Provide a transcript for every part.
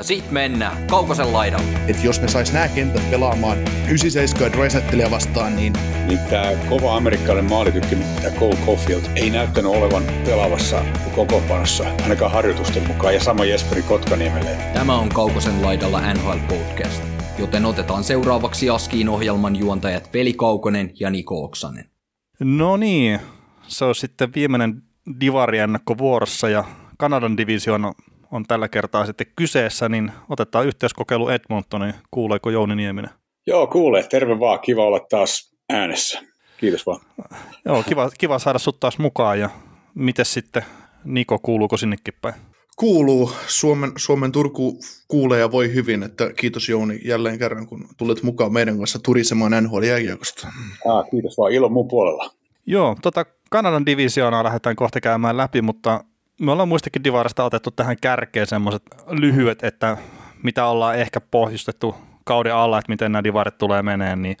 Ja sit mennään Kaukosen laidalle. että jos ne sais nämä kentät pelaamaan 97 Dreisettelia vastaan, niin Niin tämä kova amerikkalainen maalitykki, tämä Cole Caulfield, ei näyttänyt olevan pelaavassa kokoonpanossa, ainakaan harjoitusten mukaan, ja sama Jesperi Kotkaniemelle. Tämä on Kaukosen laidalla NHL Podcast, joten otetaan seuraavaksi Askiin ohjelman juontajat Veli Kaukonen ja Niko Oksanen. No niin, se on sitten viimeinen divariennakko vuorossa ja Kanadan divisioona on tällä kertaa sitten kyseessä, niin otetaan yhteiskokeilu Edmontoniin. Kuuleeko Jouni Nieminen? Joo, kuulee. Terve vaan. Kiva olla taas äänessä. Kiitos vaan. Joo, kiva, kiva saada sut taas mukaan ja miten sitten Niko, kuuluuko sinnekin päin? kuuluu. Suomen, Suomen Turku kuulee ja voi hyvin, että kiitos Jouni jälleen kerran, kun tulet mukaan meidän kanssa turisemaan nhl jääkiekosta Ah, kiitos vaan. Ilo mun puolella. Joo, tota Kanadan divisioonaa lähdetään kohta käymään läpi, mutta me ollaan muistakin divarista otettu tähän kärkeen semmoiset lyhyet, että mitä ollaan ehkä pohjustettu kauden alla, että miten nämä divarit tulee meneen, niin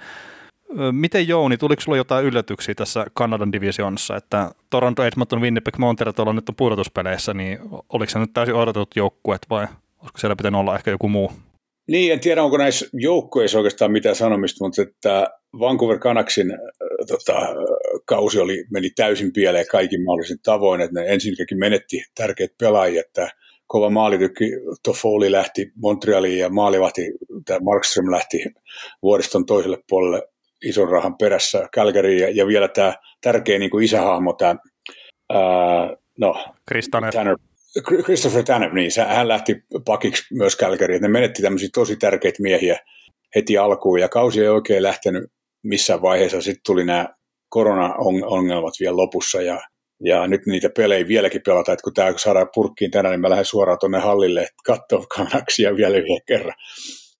Miten Jouni, tuliko sulla jotain yllätyksiä tässä Kanadan divisioonassa, että Toronto, Edmonton, Winnipeg, Montreal tuolla nyt on pudotuspeleissä, niin oliko se nyt täysin odotetut joukkueet vai olisiko siellä pitänyt olla ehkä joku muu? Niin, en tiedä, onko näissä joukkueissa oikeastaan mitään sanomista, mutta että Vancouver Canucksin äh, tota, äh, kausi oli, meni täysin pieleen kaikin mahdollisin tavoin, että ne ensinnäkin menetti tärkeitä pelaajia, että kova maalitykki Toffoli lähti Montrealiin ja maalivahti, tämä Markström lähti vuodeston toiselle puolelle ison rahan perässä Calgaryin ja, ja vielä tämä tärkeä niin kuin isähahmo, tämä, ää, no, Kristanen. Tanner, Christopher Tanner, niin hän lähti pakiksi myös Calgaryin. Ne menetti tämmöisiä tosi tärkeitä miehiä heti alkuun ja kausi ei oikein lähtenyt missään vaiheessa. Sitten tuli nämä korona-ongelmat vielä lopussa ja, ja nyt niitä pelejä vieläkin pelataan. Että kun tämä saadaan purkkiin tänään, niin mä lähden suoraan tuonne hallille katsoa kanaksia vielä yhden kerran.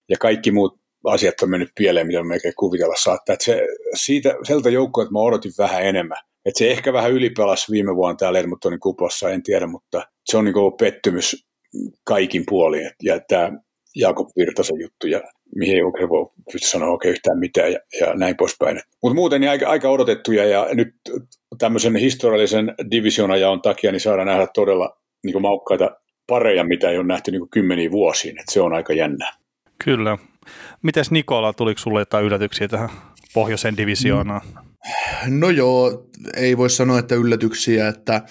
Ja kaikki muut asiat on mennyt pieleen, mitä me oikein kuvitella saattaa. Että se, siitä, sieltä joukkoa, että mä odotin vähän enemmän. Että se ehkä vähän ylipelasi viime vuonna täällä Edmontonin kuplassa, en tiedä, mutta se on niin ollut pettymys kaikin puolin. Ja tämä Jaakob Virtasen juttu, ja mihin ei oikein voi pysty sanoa oikein yhtään mitään, ja, ja näin poispäin. Mutta muuten niin aika, aika odotettuja, ja nyt tämmöisen historiallisen divisionajaon takia niin saadaan nähdä todella niin kuin maukkaita pareja, mitä ei ole nähty niin kuin kymmeniä vuosiin. Et se on aika jännää. Kyllä. Mites Nikola, tuliko sulle jotain yllätyksiä tähän pohjoisen divisioonaan? No joo, ei voi sanoa, että yllätyksiä, että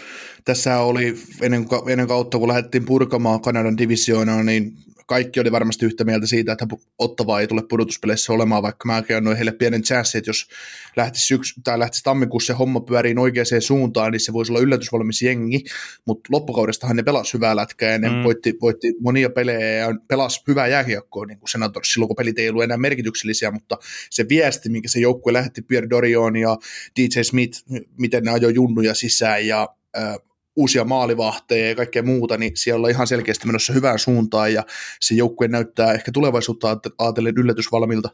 tässä oli ennen, ennen kautta, kun lähdettiin purkamaan Kanadan divisioonaa, niin kaikki oli varmasti yhtä mieltä siitä, että Ottava ei tule pudotuspeleissä olemaan, vaikka mäkin annoin heille pienen chanssin, että jos lähtisi, syks, tai lähtisi tammikuussa se homma pyöriin oikeaan suuntaan, niin se voisi olla yllätysvalmis jengi, mutta loppukaudestahan ne pelasi hyvää lätkää ja ne Mm. mm. voitti, voitti, monia pelejä ja pelasi hyvää jääkiekkoa niin kuin Senators silloin, kun pelit ei ollut enää merkityksellisiä, mutta se viesti, minkä se joukkue lähetti Pierre Dorion ja DJ Smith, miten ne ajoi junnuja sisään ja äh, uusia maalivahteja ja kaikkea muuta, niin siellä on ihan selkeästi menossa hyvään suuntaan ja se joukkue näyttää ehkä tulevaisuutta ajatellen yllätysvalmilta.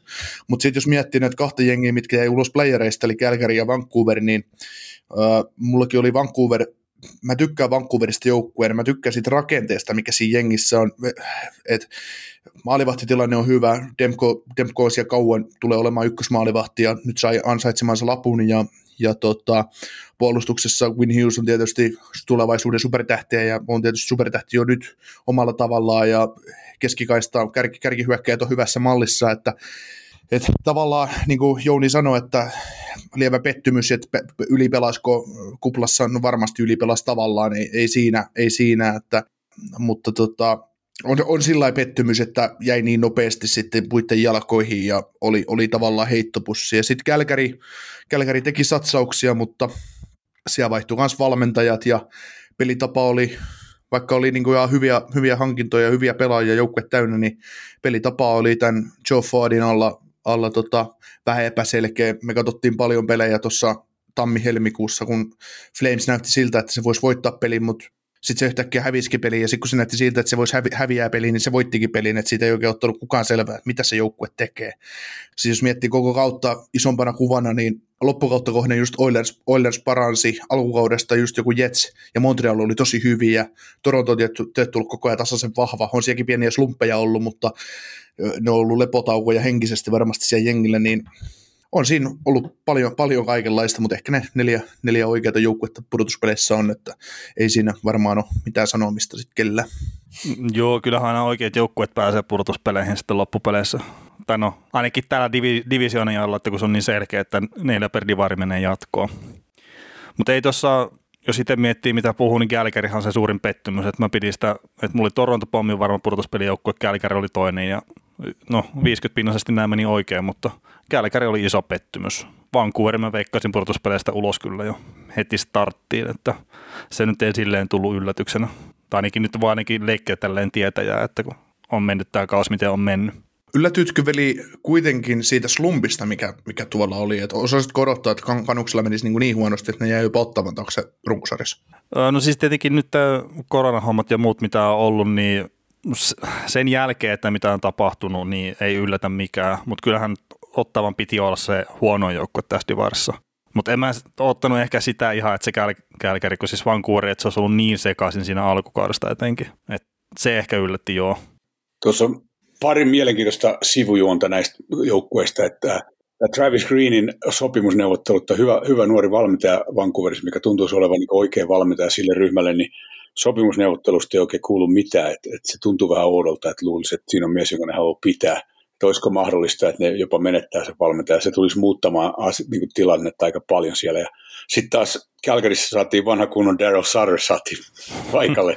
Mutta sitten jos miettii näitä kahta jengiä, mitkä jäi ulos playereista, eli Calgary ja Vancouver, niin äh, mullakin oli Vancouver mä tykkään Vancouverista joukkueen, mä tykkään siitä rakenteesta, mikä siinä jengissä on, että maalivahtitilanne on hyvä, Demko, Demko on siellä kauan, tulee olemaan ykkösmaalivahti ja nyt sai ansaitsemansa lapun ja, ja tota, puolustuksessa Win Hughes on tietysti tulevaisuuden supertähtiä ja on tietysti supertähti jo nyt omalla tavallaan ja keskikaista kärki, kärkihyökkäjät on hyvässä mallissa, että et tavallaan, niin kuin Jouni sanoi, että lievä pettymys, että pe- ylipelasko kuplassa, no varmasti ylipelas tavallaan, ei, ei, siinä, ei siinä, että, mutta tota, on, on sillä pettymys, että jäi niin nopeasti sitten puitten jalkoihin ja oli, oli tavallaan heittopussi. Ja sitten Kälkäri, Kälkäri teki satsauksia, mutta siellä vaihtui myös valmentajat ja pelitapa oli, vaikka oli niin kuin ihan hyviä, hyviä hankintoja, hyviä pelaajia joukkue täynnä, niin pelitapa oli tämän Joe Fordin alla, alla tota, vähän epäselkeä. Me katsottiin paljon pelejä tuossa tammi-helmikuussa, kun Flames näytti siltä, että se voisi voittaa pelin, mutta sitten se yhtäkkiä hävisikin peliin, ja sitten kun se näytti siltä, että se voisi hävi- häviää peliin, niin se voittikin pelin, että siitä ei oikein ottanut kukaan selvää, mitä se joukkue tekee. Siis jos miettii koko kautta isompana kuvana, niin loppukautta kohden just Oilers, Oilers paransi alkukaudesta, just joku Jets ja Montreal oli tosi hyviä, Toronto on tullut koko ajan tasaisen vahva, on sielläkin pieniä slumppeja ollut, mutta ne on ollut lepotaukoja henkisesti varmasti siellä jengillä, niin on siinä ollut paljon, paljon kaikenlaista, mutta ehkä ne neljä, neljä oikeita joukkuetta pudotuspeleissä on, että ei siinä varmaan ole mitään sanomista sitten kellä. Joo, kyllähän aina oikeat joukkueet pääsee pudotuspeleihin sitten loppupeleissä. Tai no, ainakin täällä divi, divisioonin alla, että kun se on niin selkeä, että neljä per divari menee jatkoon. Mutta ei tuossa, jos itse miettii mitä puhuu, niin Kälkärihan on se suurin pettymys. Että mä pidin sitä, että mulla oli Toronto pommin varma pudotuspelijoukkue, Kälkäri oli toinen ja no 50 pinnaisesti nämä meni oikein, mutta Kälkäri oli iso pettymys. Vancouver mä veikkasin pudotuspeleistä ulos kyllä jo heti starttiin, että se nyt ei silleen tullut yllätyksenä. Tai ainakin nyt vaan ainakin leikkiä tälleen tietäjää, että kun on mennyt tämä kausi, miten on mennyt. Yllätytkö veli kuitenkin siitä slumpista, mikä, mikä tuolla oli? Että osaisit odottaa, että kanuksella menisi niin, niin huonosti, että ne jäi jopa ottamatta, onko se runkosarjassa? No siis tietenkin nyt koronahommat ja muut, mitä on ollut, niin sen jälkeen, että mitä on tapahtunut, niin ei yllätä mikään, mutta kyllähän ottavan piti olla se huono joukkue tässä divarissa. Mutta en mä ottanut ehkä sitä ihan, että se Kälkäri, kun siis Vancouver, että se olisi ollut niin sekaisin siinä alkukaudesta etenkin. Et se ehkä yllätti joo. Tuossa on pari mielenkiintoista sivujuonta näistä joukkueista, että Travis Greenin sopimusneuvottelut hyvä, hyvä nuori valmentaja Vancouverissa, mikä tuntuisi olevan niin oikein valmentaja sille ryhmälle, niin sopimusneuvottelusta ei oikein kuulu mitään. Että, että se tuntuu vähän oudolta, että luulisi, että siinä on mies, jonka ne haluaa pitää. Että olisiko mahdollista, että ne jopa menettää se valmentaja. Se tulisi muuttamaan niin kuin tilannetta aika paljon siellä. Ja sitten taas Calgaryssa saatiin vanha kunnon Daryl Sutter saatiin paikalle.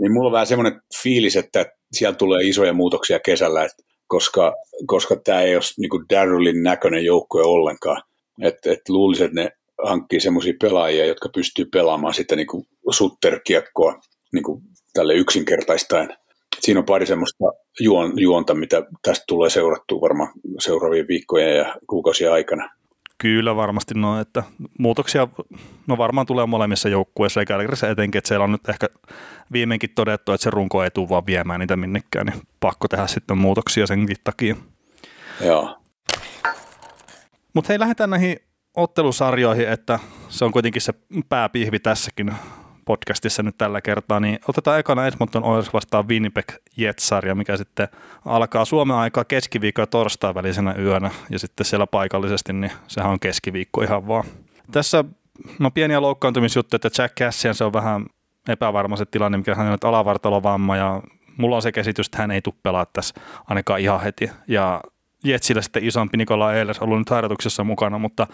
niin mulla on vähän semmoinen fiilis, että siellä tulee isoja muutoksia kesällä, että koska, koska tämä ei ole niin Darylin näköinen joukkue ollenkaan. Että et luulisin, että ne hankkii semmoisia pelaajia, jotka pystyy pelaamaan sitä niin kuin sutterkiekkoa niin kuin tälle yksinkertaistaen. Siinä on pari semmoista juon, juonta, mitä tästä tulee seurattua varmaan seuraavien viikkojen ja kuukausien aikana. Kyllä varmasti no, että muutoksia no varmaan tulee molemmissa joukkueissa, eikä etenkin, että siellä on nyt ehkä viimeinkin todettu, että se runko ei tule vaan viemään niitä minnekään, niin pakko tehdä sitten muutoksia senkin takia. Joo. Mutta hei, lähdetään näihin ottelusarjoihin, että se on kuitenkin se pääpihvi tässäkin podcastissa nyt tällä kertaa, niin otetaan ekana Edmonton Oilers vastaan Winnipeg Jets-sarja, mikä sitten alkaa Suomen aikaa keskiviikko ja torstai välisenä yönä, ja sitten siellä paikallisesti, niin sehän on keskiviikko ihan vaan. Tässä no pieniä loukkaantumisjuttuja, että Jack Cassian se on vähän epävarma se tilanne, mikä hän on alavartalovamma, ja mulla on se käsitys, että hän ei tule pelaa tässä ainakaan ihan heti, ja Jetsillä sitten isompi Nikola Eilers ollut nyt harjoituksessa mukana, mutta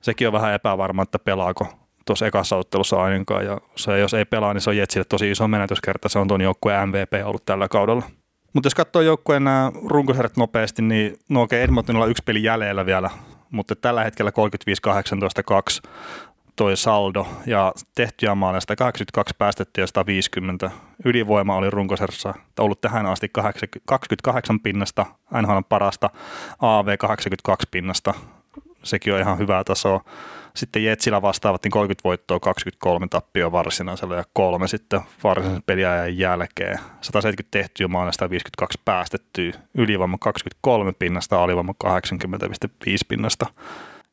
sekin on vähän epävarma, että pelaako tuossa ekassa ottelussa ainakaan. Ja se, jos ei pelaa, niin se on Jetsille tosi iso menetyskerta. Se on tuon joukkueen MVP ollut tällä kaudella. Mutta jos katsoo joukkueen nämä runkosarjat nopeasti, niin no okei, Edmontonilla on yksi peli jäljellä vielä, mutta tällä hetkellä 35-18-2 toi saldo ja tehtyjä maaleja 82 päästettyä 150. Ylivoima oli runkosarjassa ollut tähän asti 28 pinnasta, aina parasta, AV 82 pinnasta, sekin on ihan hyvää tasoa. Sitten Jetsillä vastaavat niin 30 voittoa, 23 tappio varsinaisella ja kolme sitten varsinaisen peliajan jälkeen. 170 tehtyä maaleja, 152 päästettyä, ylivoima 23 pinnasta, alivoima 80,5 pinnasta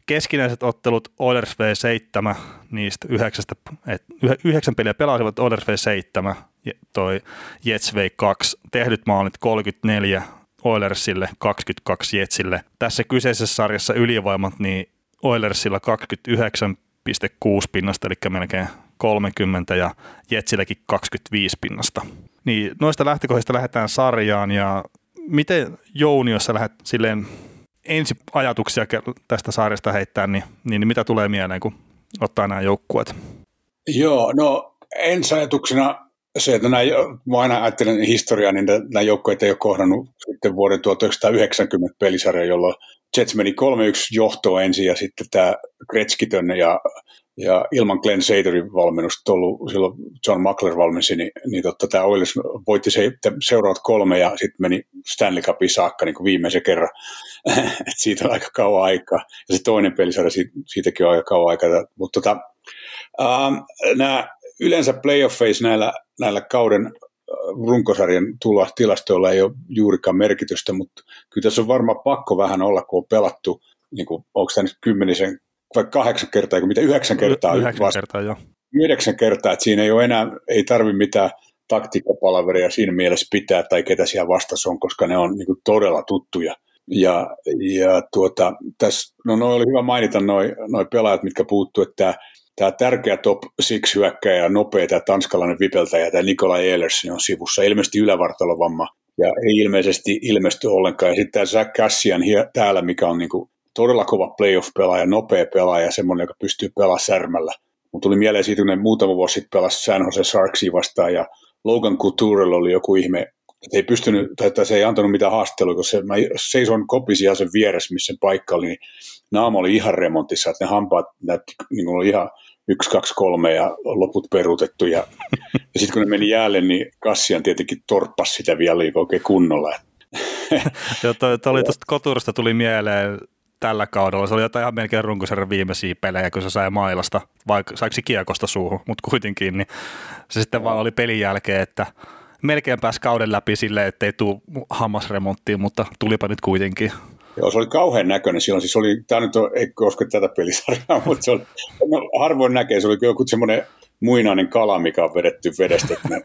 keskinäiset ottelut Oilers V7, niistä yhdeksästä, et, yhdeksän peliä pelasivat Oilers V7, toi Jets V2, tehdyt maalit 34 Oilersille, 22 Jetsille. Tässä kyseisessä sarjassa ylivoimat, niin Oilersilla 29,6 pinnasta, eli melkein 30 ja Jetsilläkin 25 pinnasta. Niin noista lähtökohdista lähdetään sarjaan ja miten Jouni, jos sä lähdet silleen ensi ajatuksia tästä saaresta heittää, niin, niin mitä tulee mieleen, kun ottaa nämä joukkueet? Joo, no ensi ajatuksena se, että nämä, mä aina ajattelen historiaa, niin nämä joukkueet ei ole kohdannut sitten vuoden 1990 pelisarja, jolloin Jets meni 3-1 johtoon ensin ja sitten tämä Gretzkitön ja, ja ilman Glenn Saterin valmennusta ollut silloin John Muckler valmensi, niin, niin totta, tämä Oilers voitti se, seuraavat kolme ja sitten meni Stanley Cupin saakka niin kuin viimeisen kerran. Et siitä on aika kauan aikaa. Ja se toinen pelisarja, siitä, siitäkin on aika kauan aikaa. Mutta tota, ähm, nämä yleensä playoffeissa näillä, näillä kauden runkosarjan tulla, tilastoilla ei ole juurikaan merkitystä, mutta kyllä tässä on varmaan pakko vähän olla, kun on pelattu, niin kuin, onko tämä nyt kymmenisen vai kahdeksan kertaa, mitä yhdeksän kertaa. Yhdeksän vasta, kertaa, joo. Yhdeksän kertaa, että siinä ei ole enää, ei tarvi mitään taktiikkapalaveria siinä mielessä pitää tai ketä siellä vastassa on, koska ne on niin kuin todella tuttuja. Ja, ja tuota, tässä, no noi oli hyvä mainita noin noi pelaajat, mitkä puuttuu, että tämä tärkeä top 6 hyökkäjä, nopea tämä tanskalainen vipeltäjä, tämä Nikolai Ehlers on sivussa, ilmeisesti ylävartalovamma ja ei ilmeisesti ilmesty ollenkaan. Ja sitten tämä Zach Cassian täällä, mikä on niinku todella kova playoff-pelaaja, nopea pelaaja, semmoinen, joka pystyy pelaamaan särmällä. Mun tuli mieleen siitä, kun ne muutama vuosi sitten pelasi San Jose Sharksia vastaan ja Logan Couturella oli joku ihme, että ei pystynyt, tai se ei antanut mitään haastelua, kun se, mä seison kopisi ihan sen vieressä, missä sen paikka oli, niin naama oli ihan remontissa, että ne hampaat näytti niin kuin oli ihan yksi, kaksi, kolme ja loput peruutettu. Ja, ja sitten kun ne meni jäälle, niin Kassian tietenkin torppasi sitä vielä oikein kunnolla. Joo, toi, toi oli tuosta koturista tuli mieleen tällä kaudella. Se oli jotain ihan melkein runkosarjan viimeisiä pelejä, kun se sai mailasta, vaikka saiko kiekosta suuhun, mutta kuitenkin, niin se sitten vaan oli pelin jälkeen, että melkein pääsi kauden läpi silleen, ettei tule hammasremonttiin, mutta tulipa nyt kuitenkin. Joo, se oli kauhean näköinen silloin. Siis oli, tämä nyt on, ei koske tätä pelisarjaa, mutta se oli, no, harvoin näkee, se oli joku semmoinen muinainen kala, mikä on vedetty vedestä, että ne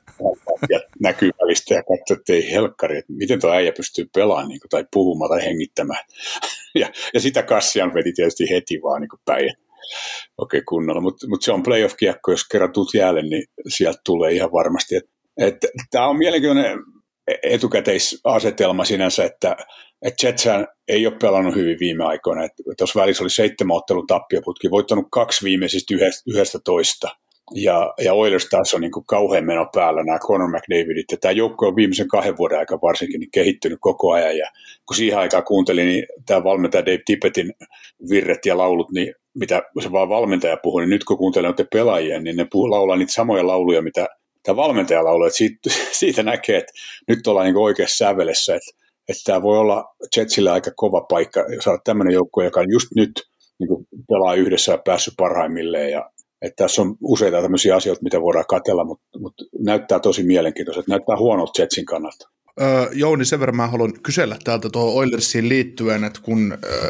ja näkyy välistä ja katsoo, että ei helkkari, että miten tuo äijä pystyy pelaamaan niin kuin, tai puhumaan tai hengittämään. ja, ja sitä Kassian veti tietysti heti vaan niin kuin päin. Okei, okay, kunnolla, mutta mut se on playoff-kiekko, jos kerran tuut jäälle, niin sieltä tulee ihan varmasti. Tämä on mielenkiintoinen etukäteisasetelma sinänsä, että että Jetshän ei ole pelannut hyvin viime aikoina. Tuossa välissä oli seitsemän ottelun tappioputki, voittanut kaksi viimeisistä yhdestä toista. Ja, ja Oilers taas on niin kuin kauhean meno päällä nämä Conor McDavidit. Ja tämä joukko on viimeisen kahden vuoden aika varsinkin niin kehittynyt koko ajan. Ja kun siihen aikaan kuuntelin, niin tämä valmentaja Dave Tippetin virret ja laulut, niin mitä se vaan valmentaja puhuu, niin nyt kun kuuntelen pelaajia, niin ne puhuu, laulaa niitä samoja lauluja, mitä tämä valmentaja laulaa. Että siitä, siitä näkee, että nyt ollaan niin oikeassa sävelessä, että että tämä voi olla Jetsille aika kova paikka saada tämmöinen joukko, joka just nyt niin kuin pelaa yhdessä ja päässyt parhaimmilleen. Ja, että tässä on useita tämmöisiä asioita, mitä voidaan katella, mutta, mutta näyttää tosi mielenkiintoiselta. Näyttää huonolta Jetsin kannalta. Öö, Jouni, sen verran mä haluan kysellä täältä tuohon Oilersiin liittyen, että kun öö,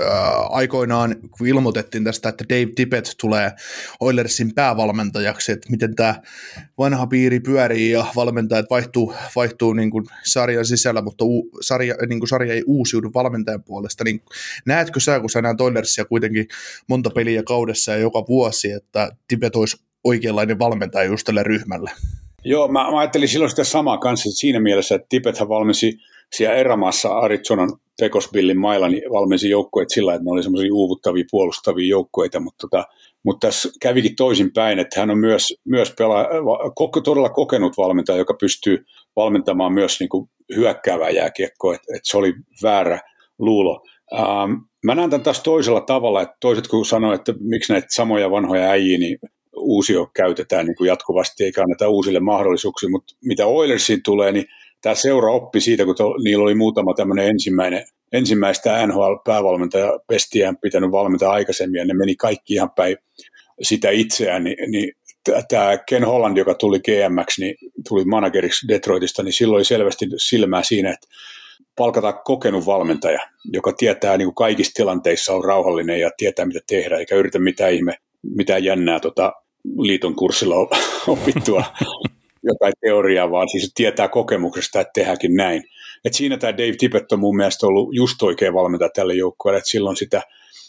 aikoinaan kun ilmoitettiin tästä, että Dave Tippett tulee Oilersin päävalmentajaksi, että miten tämä vanha piiri pyörii ja valmentajat vaihtuu, vaihtuu niin kuin sarjan sisällä, mutta u, sarja, niin kuin sarja ei uusiudu valmentajan puolesta, niin näetkö sä, kun sä näet Oilersia kuitenkin monta peliä kaudessa ja joka vuosi, että Tippett olisi oikeanlainen valmentaja just tälle ryhmälle? Joo, mä, mä ajattelin silloin sitä samaa kanssa siinä mielessä, että Tipethän valmensi siellä erämaassa Arizonan Pekosbillin mailla, niin valmensi joukkueet sillä, että ne oli semmoisia uuvuttavia, puolustavia joukkueita, mutta, tota, mutta tässä kävikin toisin päin, että hän on myös, myös pela, todella kokenut valmentaja, joka pystyy valmentamaan myös niin kuin hyökkäävää jääkiekkoa, että, että se oli väärä luulo. Ähm, mä näen tämän taas toisella tavalla, että toiset kun sanoo, että miksi näitä samoja vanhoja äijiä, niin uusio käytetään niin kuin jatkuvasti eikä anneta uusille mahdollisuuksia, mutta mitä Oilersiin tulee, niin tämä seura oppi siitä, kun to, niillä oli muutama tämmöinen ensimmäinen, ensimmäistä NHL-päävalmentaja pestiään pitänyt valmentaa aikaisemmin, ja ne meni kaikki ihan päin sitä itseään, niin, niin tämä Ken Holland, joka tuli GMX, niin tuli manageriksi Detroitista, niin silloin oli selvästi silmää siinä, että palkataan kokenut valmentaja, joka tietää niin kuin kaikissa tilanteissa on rauhallinen ja tietää mitä tehdä, eikä yritä mitään ihme, mitään jännää tota, liiton kurssilla opittua jotain teoriaa, vaan siis tietää kokemuksesta, että tehdäänkin näin. Et siinä tämä Dave Tippett on mun mielestä ollut just oikein valmentaja tälle joukkueelle, että silloin sitä,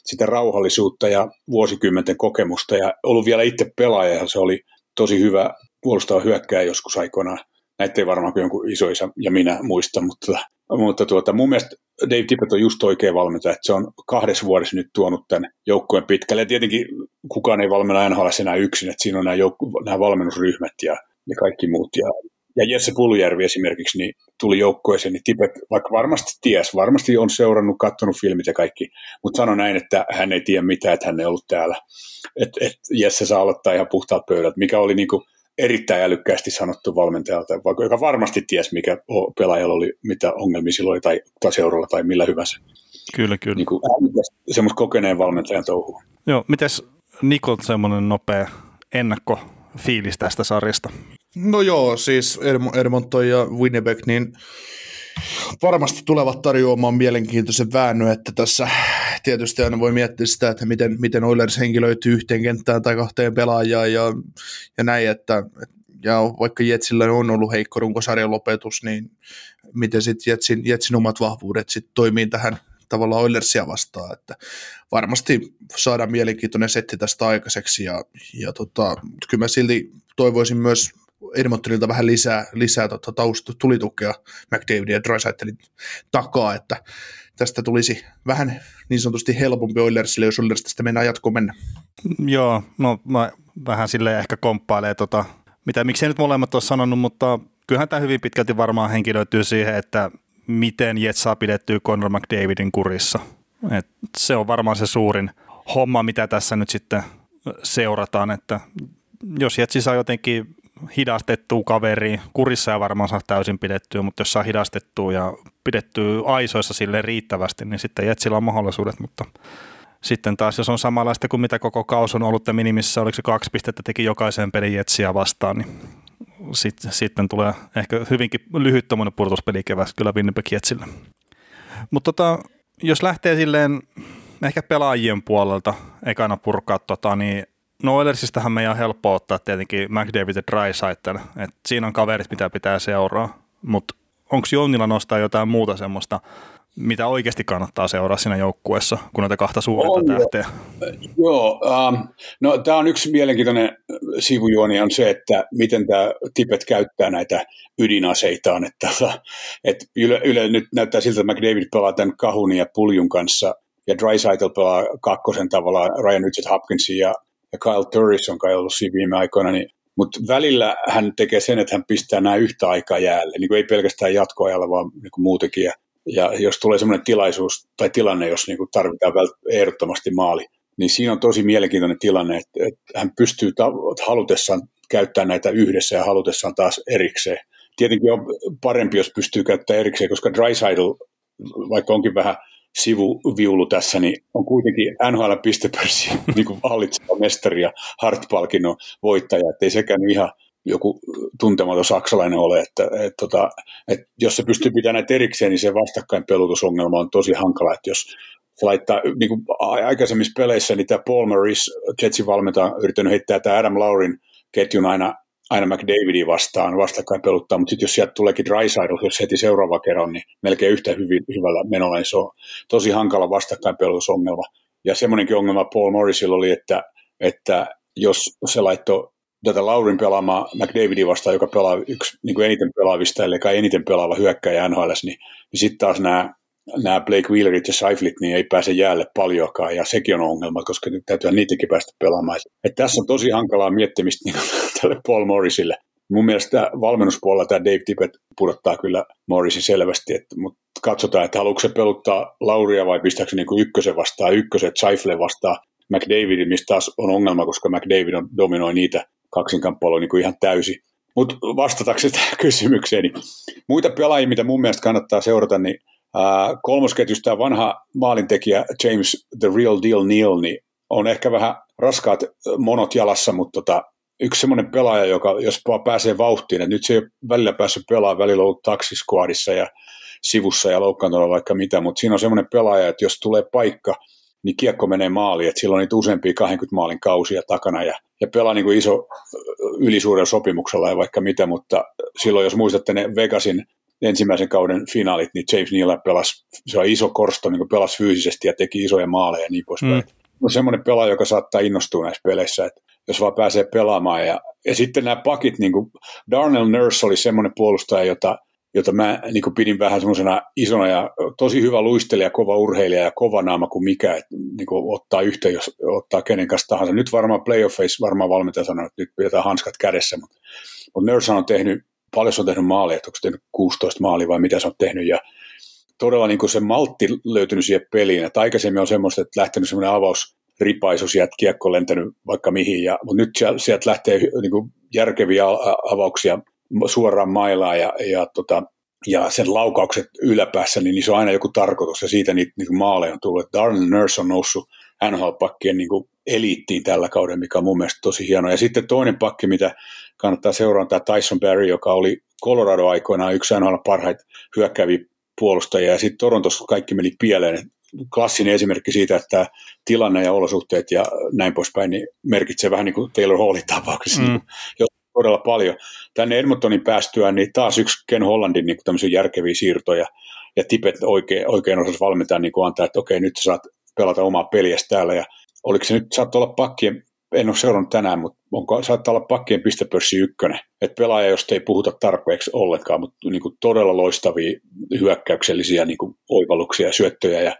sitä rauhallisuutta ja vuosikymmenten kokemusta ja ollut vielä itse pelaaja ja se oli tosi hyvä puolustava hyökkää joskus aikoinaan. Näitä ei varmaan jonkun isoisa ja minä muista, mutta, mutta tuota, mun mielestä Dave Tippett on just oikein valmentaja, että se on kahdessa vuodessa nyt tuonut tämän joukkueen pitkälle. Ja tietenkin kukaan ei valmenna NHL enää yksin, että siinä on nämä, jouk- nämä valmennusryhmät ja, ja kaikki muut. Ja, ja Jesse Pulujärvi esimerkiksi niin tuli joukkueeseen, niin Tippett vaikka varmasti ties, varmasti on seurannut, katsonut filmit ja kaikki, mutta sano näin, että hän ei tiedä mitään, että hän ei ollut täällä. Että et Jesse saa aloittaa ihan puhtaalta pöydältä, mikä oli niin kuin erittäin älykkäästi sanottu valmentajalta, joka varmasti ties, mikä pelaajalla oli, mitä ongelmia silloin tai, tai seuralla tai millä hyvänsä. Kyllä, kyllä. Niin kuin, semmoista kokeneen valmentajan touhua. Joo, mites Nikon semmoinen nopea ennakko fiilis tästä sarjasta? No joo, siis Edmonton ja Winnipeg, niin varmasti tulevat tarjoamaan mielenkiintoisen väännön, että tässä tietysti aina voi miettiä sitä, että miten, miten Oilers henkilöityy yhteen kenttään tai kahteen pelaajaan ja, ja näin, että ja vaikka Jetsillä on ollut heikko runkosarjan lopetus, niin miten sitten Jetsin, Jetsin omat vahvuudet sitten toimii tähän tavallaan Oilersia vastaan, että varmasti saadaan mielenkiintoinen setti tästä aikaiseksi ja, ja tota, kyllä mä silti toivoisin myös Edmontonilta vähän lisää, lisää tota, tausta, tulitukea McDavidin ja Drysaitelin takaa, että tästä tulisi vähän niin sanotusti helpompi Oilersille, jos Oilers tästä mennään jatkoon mennä. Joo, no mä vähän sille ehkä komppailee tota, mitä miksei nyt molemmat ole sanonut, mutta kyllähän tämä hyvin pitkälti varmaan henkilöityy siihen, että miten Jets saa pidettyä Conor McDavidin kurissa. Et se on varmaan se suurin homma, mitä tässä nyt sitten seurataan, että jos Jetsi saa jotenkin hidastettua kaveri, kurissa ja varmaan saa täysin pidettyä, mutta jos saa hidastettua ja pidettyä aisoissa sille riittävästi, niin sitten Jetsillä on mahdollisuudet, mutta sitten taas, jos on samanlaista kuin mitä koko kaus on ollut minimissä, oliko se kaksi pistettä teki jokaiseen pelin Jetsiä vastaan, niin sitten, sitten tulee ehkä hyvinkin lyhyt tuommoinen purtuspeli keväs kyllä Winnipeg Jetsille. Mutta tota, jos lähtee silleen ehkä pelaajien puolelta ekana purkaa, tota, niin No Oilersistahan meidän on helppo ottaa tietenkin McDavid ja Drysaitel, että siinä on kaverit, mitä pitää seuraa, mutta onko Jonnilla nostaa jotain muuta semmoista, mitä oikeasti kannattaa seuraa siinä joukkueessa, kun näitä kahta suurta tähteä? Joo, um, no tämä on yksi mielenkiintoinen sivujuoni on se, että miten tämä Tibet käyttää näitä ydinaseitaan, että, että yle, yle, nyt näyttää siltä, että McDavid pelaa tämän Kahunin ja Puljun kanssa, ja Drysaitel pelaa kakkosen tavallaan Ryan Richard Hopkinsin ja ja Kyle Turris on kai ollut siinä viime aikoina, niin mutta välillä hän tekee sen, että hän pistää nämä yhtä aikaa jäälle, niin kuin ei pelkästään jatkoajalla, vaan niin kuin muutenkin. Ja, ja jos tulee sellainen tilaisuus tai tilanne, jos niin kuin tarvitaan ehdottomasti maali, niin siinä on tosi mielenkiintoinen tilanne, että, että hän pystyy ta- halutessaan käyttämään näitä yhdessä ja halutessaan taas erikseen. Tietenkin on parempi, jos pystyy käyttämään erikseen, koska Drysidle, vaikka onkin vähän – sivuviulu tässä, niin on kuitenkin NHL pistepörssi niin kuin hallitseva mestari ja Hart-palkinnon voittaja, ettei sekään ihan joku tuntematon saksalainen ole, että, että, tota, että jos se pystyy pitämään näitä erikseen, niin se vastakkainpelutusongelma on tosi hankala, että jos laittaa, niin kuin aikaisemmissa peleissä, niin tämä Paul Maurice, Jetsin valmentaja, on yrittänyt heittää tämä Adam Laurin ketjun aina aina McDavidin vastaan vastakkain peluttaa, mutta sitten jos sieltä tuleekin Drysidle, jos heti seuraava kerran, niin melkein yhtä hyvin, hyvällä menolla, niin se on tosi hankala vastakkainpelutusongelma. Ja semmoinenkin ongelma Paul Morrisilla oli, että, että jos se laittoi tätä Laurin pelaamaan McDavidin vastaan, joka pelaa yksi niin kuin eniten pelaavista, eli eniten pelaava hyökkäjä NHL, niin, niin sitten taas nämä nämä Blake Wheelerit ja Seiflit niin ei pääse jäälle paljonkaan, ja sekin on ongelma, koska nyt täytyy niidenkin päästä pelaamaan. Et tässä on tosi hankalaa miettimistä niin tälle Paul Morrisille. Mun mielestä valmennuspuolella tämä Dave Tippett pudottaa kyllä Morrisin selvästi, että, mutta katsotaan, että haluatko se peluttaa Lauria vai pistääkö se niin ykkösen vastaan, ykköset Seifle vastaan McDavidin, mistä taas on ongelma, koska McDavid on, dominoi niitä kaksinkamppailua niin ihan täysin. Mutta vastatakseni tähän kysymykseen, niin muita pelaajia, mitä mun mielestä kannattaa seurata, niin Uh, kolmosketjusta vanha maalintekijä James The Real Deal Neal niin on ehkä vähän raskaat monot jalassa, mutta tota, yksi semmoinen pelaaja, joka jos pääsee vauhtiin, että nyt se ei ole välillä päässyt pelaamaan, välillä ollut taksiskuadissa ja sivussa ja loukkaantunut vaikka mitä, mutta siinä on semmoinen pelaaja, että jos tulee paikka, niin kiekko menee maaliin, että silloin on niitä useampia 20 maalin kausia takana ja, ja pelaa niin kuin iso ylisuurella sopimuksella ja vaikka mitä, mutta silloin jos muistatte ne Vegasin ensimmäisen kauden finaalit, niin James Neal pelasi, se on iso korsto, niin pelasi fyysisesti ja teki isoja maaleja ja niin poispäin. Mm. No semmoinen pelaaja, joka saattaa innostua näissä peleissä, että jos vaan pääsee pelaamaan. Ja, ja sitten nämä pakit, niin kuin Darnell Nurse oli semmoinen puolustaja, jota, jota mä niin kuin pidin vähän semmoisena isona ja tosi hyvä luistelija, kova urheilija ja kova naama kuin mikä, että niin kuin ottaa yhteen, jos ottaa kenen kanssa tahansa. Nyt varmaan playoffeissa varmaan valmentaja sanoo, että nyt pidetään hanskat kädessä, mutta, mutta Nurse on tehnyt paljon se on tehnyt maaleja, onko tehnyt 16 maalia vai mitä se on tehnyt, ja todella niin kuin se maltti löytynyt siihen peliin, että aikaisemmin on semmoista, että lähtenyt semmoinen avaus, ripaisu sieltä kiekko lentänyt vaikka mihin, ja, mutta nyt sieltä lähtee niin kuin järkeviä avauksia suoraan mailaan ja, ja, tota, ja sen laukaukset yläpäässä, niin, niin se on aina joku tarkoitus ja siitä niitä, niitä maaleja on tullut. Darnell Nurse on noussut NHL-pakkien niin eliittiin tällä kaudella, mikä on mun mielestä tosi hieno. Ja sitten toinen pakki, mitä kannattaa seurata, Tyson Barry, joka oli Colorado aikoinaan yksi NHL parhaita hyökkääviä puolustajia, ja sitten Torontossa kaikki meni pieleen. Klassinen esimerkki siitä, että tilanne ja olosuhteet ja näin poispäin niin merkitsee vähän niin kuin Taylor Hallin tapauksessa, mm. niin todella paljon. Tänne Edmontonin päästyään, niin taas yksi Ken Hollandin niin tämmöisiä järkeviä siirtoja, ja Tipet oikein, oikein osasi valmentaa niin kuin antaa, että okei, nyt sä saat pelata omaa peliä täällä, ja oliko se nyt, saattaa olla pakkien, en ole seurannut tänään, mutta onko, saattaa olla pakkien pistepörssi ykkönen. Että pelaaja, josta ei puhuta tarpeeksi ollenkaan, mutta niin kuin todella loistavia hyökkäyksellisiä niin kuin oivalluksia, syöttöjä ja,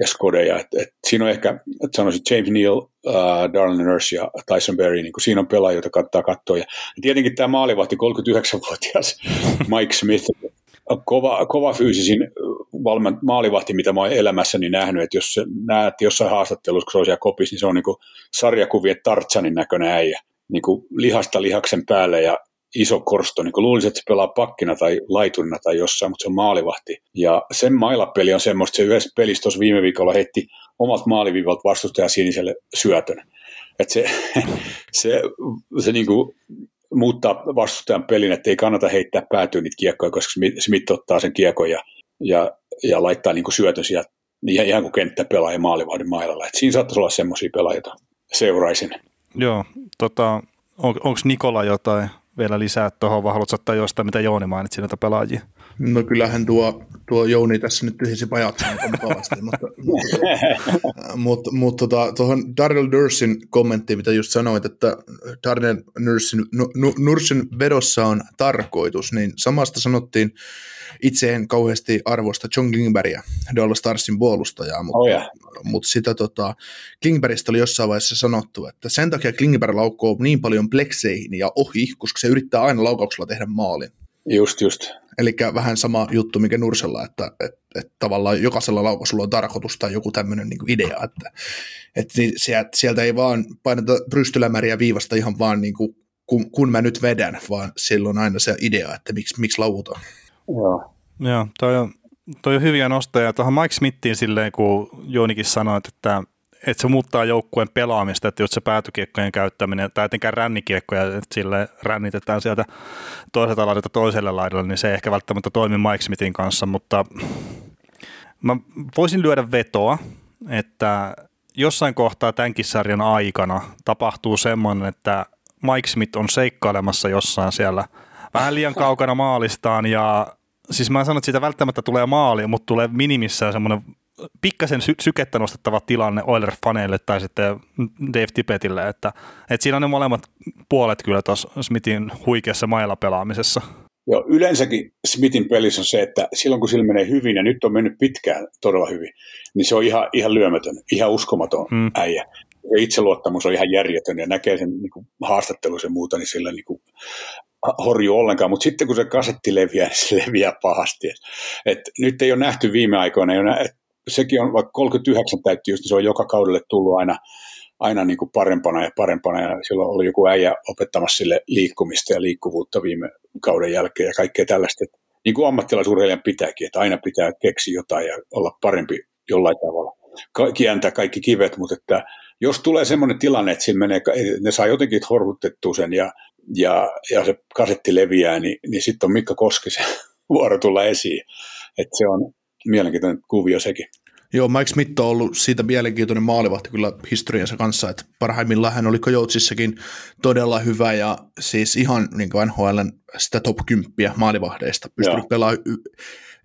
ja skodeja. Et, et siinä on ehkä, että sanoisin James Neal, uh, Darren Nurse ja Tyson Berry, niin kuin siinä on pelaaja, jota kannattaa katsoa. Ja tietenkin tämä maalivahti, 39-vuotias Mike Smith, kova, kova fyysisin valmen, maalivahti, mitä mä oon elämässäni nähnyt, että jos näet jossain haastattelussa, kun se on siellä kopissa, niin se on niin sarjakuvien Tartsanin näköinen äijä, niin kuin lihasta lihaksen päälle ja iso korsto, niin kuin luulisin, että se pelaa pakkina tai laiturina tai jossain, mutta se on maalivahti. Ja sen mailapeli on semmoista, se yhdessä pelissä tuossa viime viikolla heitti omat maaliviivalta vastustaja siniselle syötön. Että se, se, se niin kuin muuttaa vastustajan pelin, että ei kannata heittää päätyä niitä kiekkoja, koska Smith ottaa sen kiekon ja, ja, ja laittaa niin kuin syötön sieltä ihan, kuin kenttä pelaa ja maalivahdin mailalla. Et siinä saattaisi olla semmoisia pelaajia, seuraisin. Joo, tota, on, onko Nikola jotain vielä lisää tuohon, vai haluatko ottaa jostain, mitä Jouni mainitsi näitä pelaajia? No kyllähän tuo, tuo Jouni tässä nyt tyhjisi pajat mukavasti, mutta, mutta, mutta tota, tuohon Daryl Nursin kommenttiin, mitä just sanoit, että Daryl Nursin, Nursin vedossa on tarkoitus, niin samasta sanottiin itse en kauheasti arvosta John Klingbergia, Dallas Starsin puolustajaa, mutta, oh yeah. mutta sitä tota, Klingbergistä oli jossain vaiheessa sanottu, että sen takia Klingberg laukkoo niin paljon plekseihin ja ohi, koska se yrittää aina laukauksella tehdä maalin. Just, just. Eli vähän sama juttu, mikä Nursella, että, että, että tavallaan jokaisella laukauksella on tarkoitus tai joku tämmöinen niin idea, että, että sieltä, sieltä ei vaan paineta rystylämäriä viivasta ihan vaan niin kuin, kun, kun mä nyt vedän, vaan silloin aina se idea, että miksi, miksi lauvutaan. Joo. Joo, toi on, toi on hyviä nostoja. Tuohon Mike Smithiin silleen, kun Joonikin sanoi, että, että se muuttaa joukkueen pelaamista, että jos se päätykiekkojen käyttäminen tai etenkään rännikiekkoja, että sille rännitetään sieltä toiselta laidalta toiselle laidalle, niin se ei ehkä välttämättä toimi Mike Smithin kanssa, mutta mä voisin lyödä vetoa, että jossain kohtaa tämänkin sarjan aikana tapahtuu semmoinen, että Mike Smith on seikkailemassa jossain siellä vähän liian kaukana maalistaan ja siis mä sanon, että siitä välttämättä tulee maali, mutta tulee minimissään semmoinen pikkasen sy- sykettä nostettava tilanne Oilers-faneille tai sitten Dave Tippetille, että, että siinä on ne molemmat puolet kyllä tuossa Smithin huikeassa mailla pelaamisessa. Joo, yleensäkin Smithin pelissä on se, että silloin kun sillä menee hyvin, ja nyt on mennyt pitkään todella hyvin, niin se on ihan, ihan lyömätön, ihan uskomaton mm. äijä. Ja itseluottamus on ihan järjetön, ja näkee sen niin kuin haastattelussa ja muuta, niin sillä niin kuin, horju ollenkaan, mutta sitten kun se kasetti leviää, niin se leviää pahasti. Et, et nyt ei ole nähty viime aikoina, ei nä- et sekin on, vaikka 39 täytti just, niin se on joka kaudelle tullut aina, aina niin kuin parempana ja parempana, ja silloin oli joku äijä opettamassa sille liikkumista ja liikkuvuutta viime kauden jälkeen ja kaikkea tällaista. Et, niin kuin ammattilaisurheilijan pitääkin, että aina pitää keksiä jotain ja olla parempi jollain tavalla. Ka- kääntää kaikki kivet, mutta että jos tulee semmoinen tilanne, että menee, ne saa jotenkin horhutettua sen ja ja, ja se kasetti leviää, niin, niin sitten on Mikko Koskisen vuoro tulla esiin. että se on mielenkiintoinen kuvio sekin. Joo, Mike Smith on ollut siitä mielenkiintoinen maalivahti kyllä historiansa kanssa, että parhaimmillaan hän oli Kojoutsissakin todella hyvä ja siis ihan niin kuin NHLn sitä top 10 maalivahdeista, pystynyt pelaamaan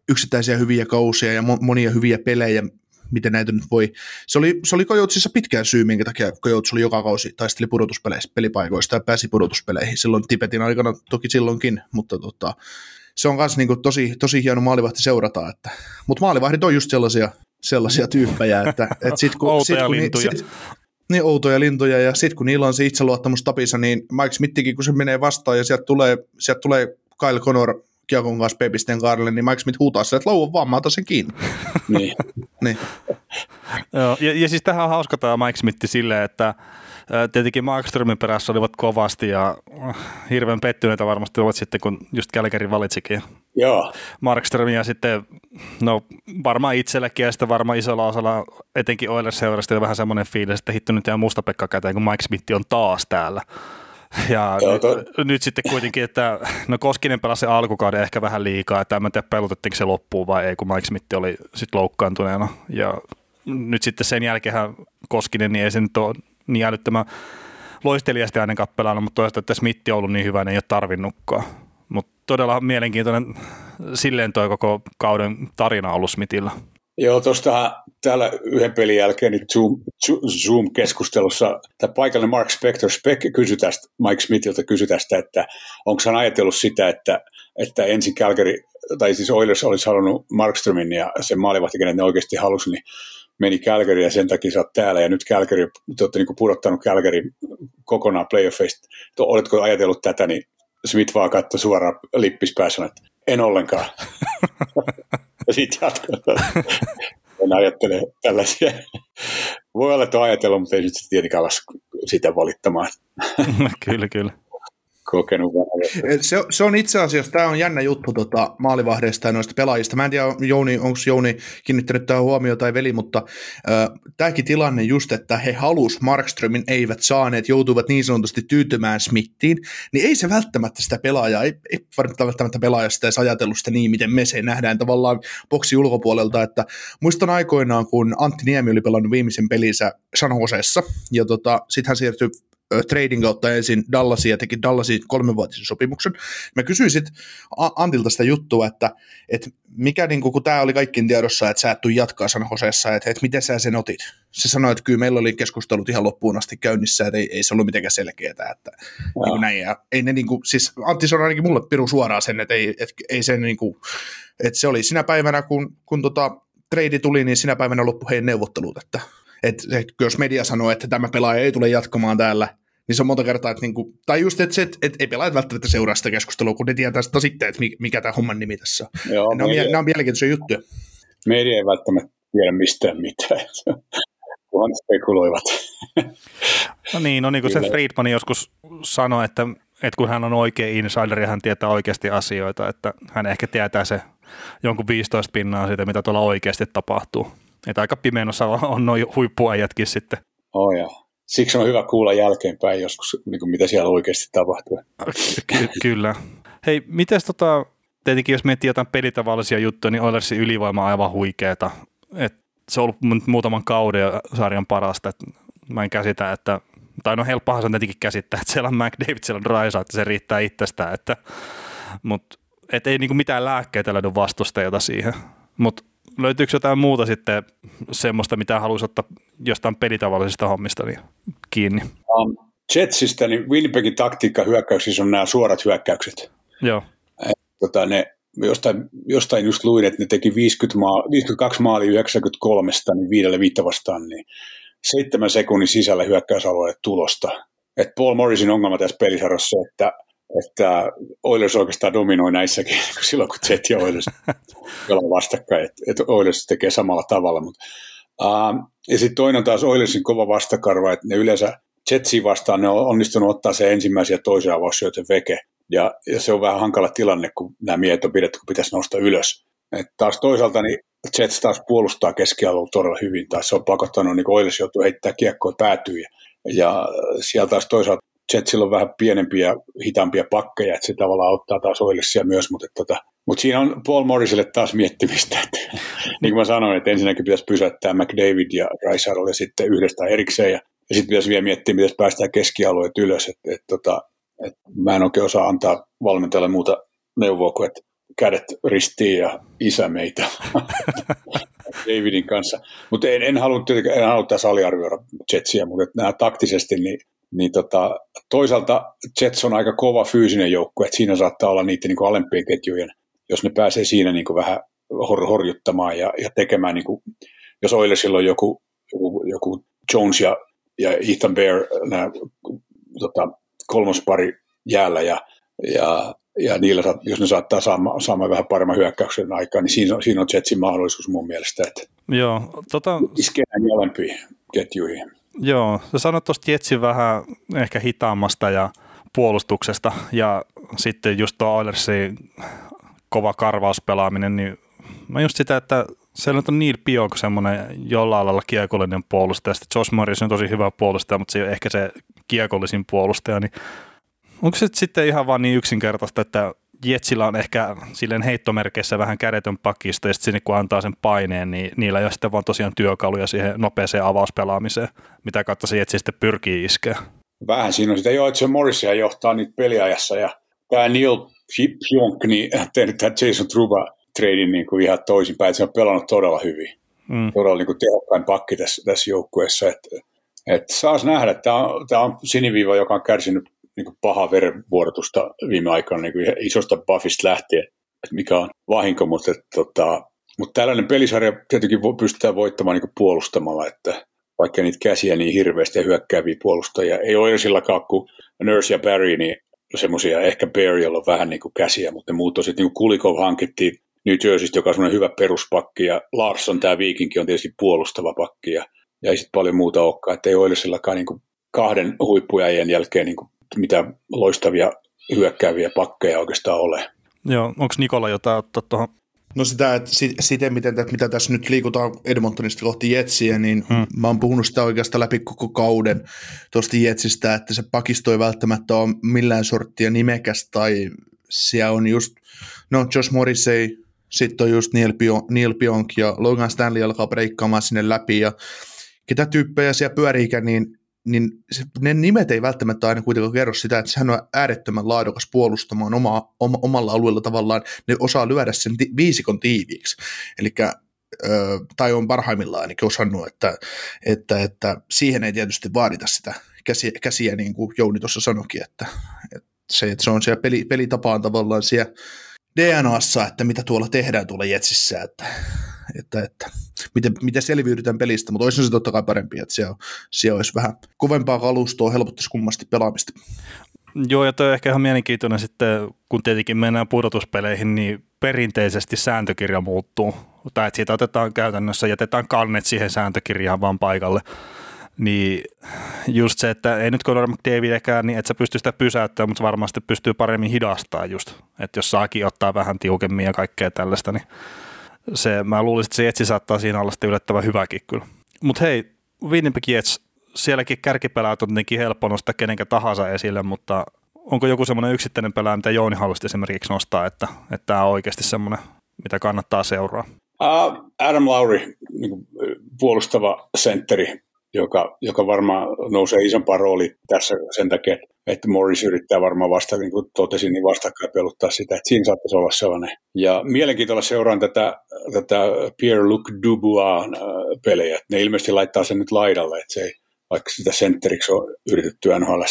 yksittäisiä hyviä kausia ja monia hyviä pelejä, miten näitä nyt voi. Se oli, se oli Kojoutsissa pitkään syy, minkä takia Kojouts oli joka kausi taisteli pudotuspeleissä, pelipaikoista ja pääsi pudotuspeleihin. Silloin Tibetin aikana toki silloinkin, mutta tota, se on myös niin tosi, tosi hieno maalivahti seurata. Että, mutta maalivahdit on just sellaisia, sellaisia tyyppejä, että, että sit kun, sit, kun, lintuja. Sit, niin outoja lintuja, ja sitten kun niillä on se itseluottamus tapissa, niin Mike Smithikin, kun se menee vastaan, ja sieltä tulee, sieltä tulee Kyle Connor Kiekon kanssa Pepisten kaarelle, niin Mike Smith huutaa sille, että lauan vaan, mä otan sen kiinni. niin. niin. Joo, ja, ja siis tähän on hauska tämä Mike Smith silleen, että tietenkin Markströmin perässä olivat kovasti ja äh, hirveän pettyneitä varmasti ovat sitten, kun just Kälkäri valitsikin Joo. Markström ja sitten, no varmaan itsellekin ja sitten varmaan isolla osalla etenkin Oilers seurasta vähän semmoinen fiilis, että hitto nyt jää musta Pekka käteen, kun Mike Smith on taas täällä. Ja Joo, nyt, toi- nyt, sitten kuitenkin, että no Koskinen pelasi alkukauden ehkä vähän liikaa, että en tiedä pelutettiinko se loppuun vai ei, kun Mike Smith oli sitten loukkaantuneena. Ja nyt sitten sen jälkeen Koskinen, niin ei se nyt ole niin älyttömän loistelijasti aina kappelaana, mutta toisaalta, että Smith on ollut niin hyvä, niin ei ole tarvinnutkaan. Mutta todella mielenkiintoinen silleen toi koko kauden tarina ollut Smithillä. Joo, tuosta täällä yhden pelin jälkeen niin Zoom, Zoom-keskustelussa tämä paikallinen Mark Spector Spec kysyi tästä, Mike Smithiltä kysyi tästä, että onko hän ajatellut sitä, että, että ensin Calgary, tai siis Oilers olisi halunnut Markströmin ja sen maalivahti, kenet ne oikeasti halusi, niin meni Calgary ja sen takia sä oot täällä ja nyt Calgary, te olette niin pudottanut Calgary kokonaan playoffeista. Oletko ajatellut tätä, niin Smith vaan katsoi suoraan lippispäässä, että en ollenkaan. ja sitten jatkoi. en ajattele tällaisia. Voi olla, että on ajatellut, mutta ei sitten tietenkään ala sitä valittamaan. kyllä, kyllä. Kokenut vähän. Eh, Se, se, on itse asiassa, tämä on jännä juttu tota, maalivahdeista ja noista pelaajista. Mä en tiedä, Jouni, onko Jouni kiinnittänyt tähän huomioon tai veli, mutta äh, tämäkin tilanne just, että he halus Markströmin, eivät saaneet, joutuivat niin sanotusti tyytymään Smittiin, niin ei se välttämättä sitä pelaajaa, ei, ei välttämättä pelaajasta edes ajatellut sitä niin, miten me se nähdään tavallaan boksi ulkopuolelta, että muistan aikoinaan, kun Antti Niemi oli pelannut viimeisen pelinsä San Joseessa, ja tota, sitten hän siirtyi trading kautta ensin Dallasiin ja teki Dallasiin kolmenvuotisen sopimuksen. Mä kysyin sitten Antilta sitä juttua, että, että mikä, niin kun tämä oli kaikkien tiedossa, että sä et tuu jatkaa San Joseessa, että, että miten sä sen otit? Se sanoi, että kyllä meillä oli keskustelut ihan loppuun asti käynnissä, että ei, ei se ollut mitenkään selkeää, että niin kuin näin. Ja ei ne niin kuin, siis Antti sanoi ainakin mulle piru suoraan sen, että ei, että ei se niin kuin, että se oli sinä päivänä, kun, kun tota, trade tuli, niin sinä päivänä loppu heidän neuvottelut, että et, et, jos media sanoo, että tämä pelaaja ei tule jatkamaan täällä, niin se on monta kertaa, että niinku, tai just, että, se, että, että ei pelaajat välttämättä seuraa sitä keskustelua, kun ne tietää sitä sitten, että mi- mikä tämä homman nimi tässä on. Joo, Nämä on, media, mie- nämä on mielenkiintoisia juttuja. media ei välttämättä tiedä mistään mitään, kunhan spekuloivat. No niin, no niin kuin se Kyllä. Friedman joskus sanoi, että, että kun hän on oikea insider ja hän tietää oikeasti asioita, että hän ehkä tietää se jonkun 15 pinnaa siitä, mitä tuolla oikeasti tapahtuu. Että aika pimeässä on noin huippuajatkin sitten. Oh, joo. Siksi on hyvä kuulla jälkeenpäin joskus, niin kuin mitä siellä oikeasti tapahtuu. Ky- kyllä. Hei, miten tota, tietenkin jos miettii jotain pelitavallisia juttuja, niin Oilersin ylivoima on aivan huikeeta. Et se on ollut muutaman kauden ja sarjan parasta. Et mä en käsitä, että tai no helppohan se on tietenkin käsittää, että siellä on McDavid, siellä on Drysa, että se riittää itsestään, että, mutta et ei niinku mitään lääkkeitä löydy vastustajata siihen. Mutta löytyykö jotain muuta sitten semmoista, mitä haluaisi ottaa jostain pelitavallisista hommista niin kiinni? Um, Jetsistä, niin Winnipegin taktiikka hyökkäyksissä on nämä suorat hyökkäykset. Joo, Tota, ne, jostain, jostain just luin, että ne teki 50 maal, 52 maalia 93, niin viidelle viittä vastaan, niin seitsemän sekunnin sisällä hyökkäysalueelle tulosta. Et Paul Morrisin ongelma tässä pelisarjassa se, että, että Oilers oikeastaan dominoi näissäkin, kun silloin kun Jet ja Oilers pelaa vastakkain, että et Oilers tekee samalla tavalla. Mut, uh, ja sitten toinen on taas Oilersin kova vastakarva, että ne yleensä Jetsiin vastaan ne on onnistunut ottaa se ensimmäisiä ja toisen avaussyötön veke. Ja, ja, se on vähän hankala tilanne, kun nämä miehet on pidetty, kun pitäisi nousta ylös. Et taas toisaalta niin Jets taas puolustaa keskialueella todella hyvin. Taas se on pakottanut, niin kuin Oilers joutuu heittää kiekkoa päätyy. Ja, ja siellä taas toisaalta Jetsillä on vähän pienempiä, hitaampia pakkeja, että se tavallaan auttaa taas Oilersia myös, mutta, tota, mutta siinä on Paul Morrisille taas miettimistä. Että, niin kuin mä sanoin, että ensinnäkin pitäisi pysäyttää McDavid ja Rysarol ja sitten yhdestä erikseen ja, ja sitten pitäisi vielä miettiä, miten päästään keskialueet ylös. Et, et, tota, et mä en oikein osaa antaa valmentajalle muuta neuvoa kuin, että kädet ristiin ja isä meitä Davidin kanssa. Mutta en, en halua, en halua tässä aliarvioida Jetsiä, mutta nämä taktisesti, niin, niin tota, toisaalta Jets on aika kova fyysinen joukkue, että siinä saattaa olla niiden niin kuin alempien ketjujen, jos ne pääsee siinä niin kuin vähän hor, horjuttamaan ja, ja tekemään, niin kuin, jos Oilersilla on joku, joku, joku Jones ja, ja Ethan Bear, nämä tota, kolmospari jäällä ja, ja, ja niillä, jos ne saattaa saamaan, saamaan vähän paremman hyökkäyksen aikaa, niin siinä on, siinä on Jetsin mahdollisuus mun mielestä, että joo, tota, iskee näihin alempiin ketjuihin. Joo, sä sanoit tuosta Jetsin vähän ehkä hitaammasta ja puolustuksesta ja sitten just tuo Oilersin kova karvauspelaaminen, niin mä just sitä, että se on Neil Pionk semmoinen jollain lailla kiekollinen puolustaja, sitten Josh Morris on tosi hyvä puolustaja, mutta se ei ehkä se kiekollisin puolustaja, niin onko se sitten ihan vaan niin yksinkertaista, että Jetsillä on ehkä silleen heittomerkeissä vähän kädetön pakisto, ja sitten sinne kun antaa sen paineen, niin niillä ei ole sitten vaan tosiaan työkaluja siihen nopeeseen avauspelaamiseen, mitä kautta se Jetsi sitten pyrkii iskeä. Vähän siinä on sitä, joo, että se Morrisia johtaa niitä peliajassa, ja tämä Neil Pionk, niin tehnyt tämä Jason Truba treidin niin kuin ihan toisinpäin, että se on pelannut todella hyvin. Mm. Todella niin kuin tehokkain pakki tässä, tässä joukkueessa. Että, että saas nähdä, että tämä on, tämä on siniviiva, joka on kärsinyt niin kuin pahaa verenvuorotusta viime aikoina niin kuin isosta buffista lähtien, että mikä on vahinko, mutta, että, tota, mutta tällainen pelisarja tietenkin pystytään voittamaan niin kuin puolustamalla, että vaikka niitä käsiä niin hirveästi hyökkääviä puolustajia ei ole sillä kuin Nurse ja Barry, niin semmoisia, ehkä Barry, on vähän niin kuin käsiä, mutta ne muut on sitten, niin Kulikov hankittiin New Jerseystä, joka on hyvä peruspakki, ja Larsson, tämä viikinki, on tietysti puolustava pakki, ja, ja ei sitten paljon muuta olekaan, että ei Oilersillakaan niin kahden huippujäjen jälkeen niin kuin mitä loistavia hyökkääviä pakkeja oikeastaan ole. Joo, onko Nikola jotain ottaa tuohon? No sitä, että siten, miten, mitä tässä nyt liikutaan Edmontonista kohti Jetsiä, niin hmm. mä oon puhunut sitä oikeastaan läpi koko kauden tuosta Jetsistä, että se pakisto ei välttämättä ole millään sorttia nimekäs tai siellä on just, no Josh Morrissey, sitten on just Neil, Pionk, Neil Pionk ja Logan Stanley alkaa breikkaamaan sinne läpi ja ketä tyyppejä siellä pyöriikään, niin niin se, ne nimet ei välttämättä aina kuitenkaan kerro sitä, että sehän on äärettömän laadukas puolustamaan oma, oma, omalla alueella tavallaan, ne osaa lyödä sen ti, viisikon tiiviiksi, eli tai on parhaimmillaan ainakin osannut, että, että, että siihen ei tietysti vaadita sitä. Käsiä, käsiä niin kuin Jouni tuossa sanoikin, että, että se, että se on siellä peli, pelitapaan tavallaan siellä DNAssa, että mitä tuolla tehdään tuolla Jetsissä, että, että, että miten, miten selviydytään pelistä, mutta olisi se totta kai parempi, että siellä, siellä olisi vähän kovempaa kalustoa, helpottaisi kummasti pelaamista. Joo, ja toi on ehkä ihan mielenkiintoinen sitten, kun tietenkin mennään pudotuspeleihin, niin perinteisesti sääntökirja muuttuu. Tai että siitä otetaan käytännössä, jätetään kannet siihen sääntökirjaan vaan paikalle. Niin just se, että ei nyt Conor McDavidekään, niin että sä pystyy sitä pysäyttämään, mutta varmasti pystyy paremmin hidastaa just. Että jos saakin ottaa vähän tiukemmin ja kaikkea tällaista, niin se, mä luulisin, että se Jetsi saattaa siinä olla sitten yllättävän hyväkin kyllä. Mutta hei, Winnipeg Jets, sielläkin kärkipelaat on tietenkin helppo nostaa kenenkä tahansa esille, mutta onko joku semmoinen yksittäinen pelaaja, mitä Jouni haluaisi esimerkiksi nostaa, että, että tämä on oikeasti semmoinen, mitä kannattaa seuraa? Adam Lowry, niin puolustava sentteri, joka, joka varmaan nousee isompaan rooliin tässä sen takia, että Morris yrittää varmaan vasta, niin kuin totesin, niin vastakkain peluttaa sitä, että siinä saattaisi olla sellainen. Ja mielenkiintoilla seuraan tätä, tätä Pierre-Luc Dubois äh, pelejä. Ne ilmeisesti laittaa sen nyt laidalle, että se ei, vaikka sitä sentteriksi on yritetty nhl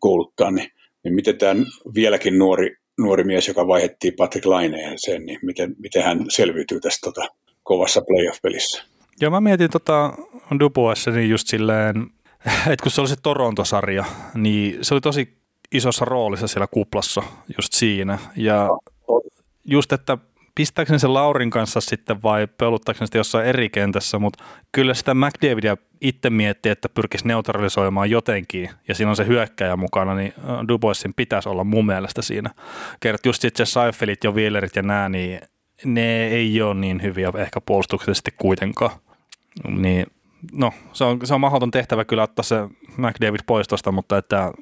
kouluttaa, niin, niin miten tämä vieläkin nuori, nuori mies, joka vaihettiin Patrick Laineen sen, niin miten, miten hän selviytyy tästä tota, kovassa playoff-pelissä? Joo, mä mietin tota Duboissa niin just silleen, että kun se oli se Toronto-sarja, niin se oli tosi isossa roolissa siellä kuplassa just siinä. Ja just, että pistääkö sen Laurin kanssa sitten vai peluttaako sitä jossain eri kentässä, mutta kyllä sitä McDavidia itse miettii, että pyrkisi neutralisoimaan jotenkin, ja siinä on se hyökkäjä mukana, niin Duboisin pitäisi olla mun mielestä siinä. Kert just sitten se Seifelit ja Wheelerit ja nää, niin ne ei ole niin hyviä ehkä puolustuksellisesti kuitenkaan. Niin, no, se on, se on mahdoton tehtävä kyllä ottaa se McDavid pois tuosta, mutta että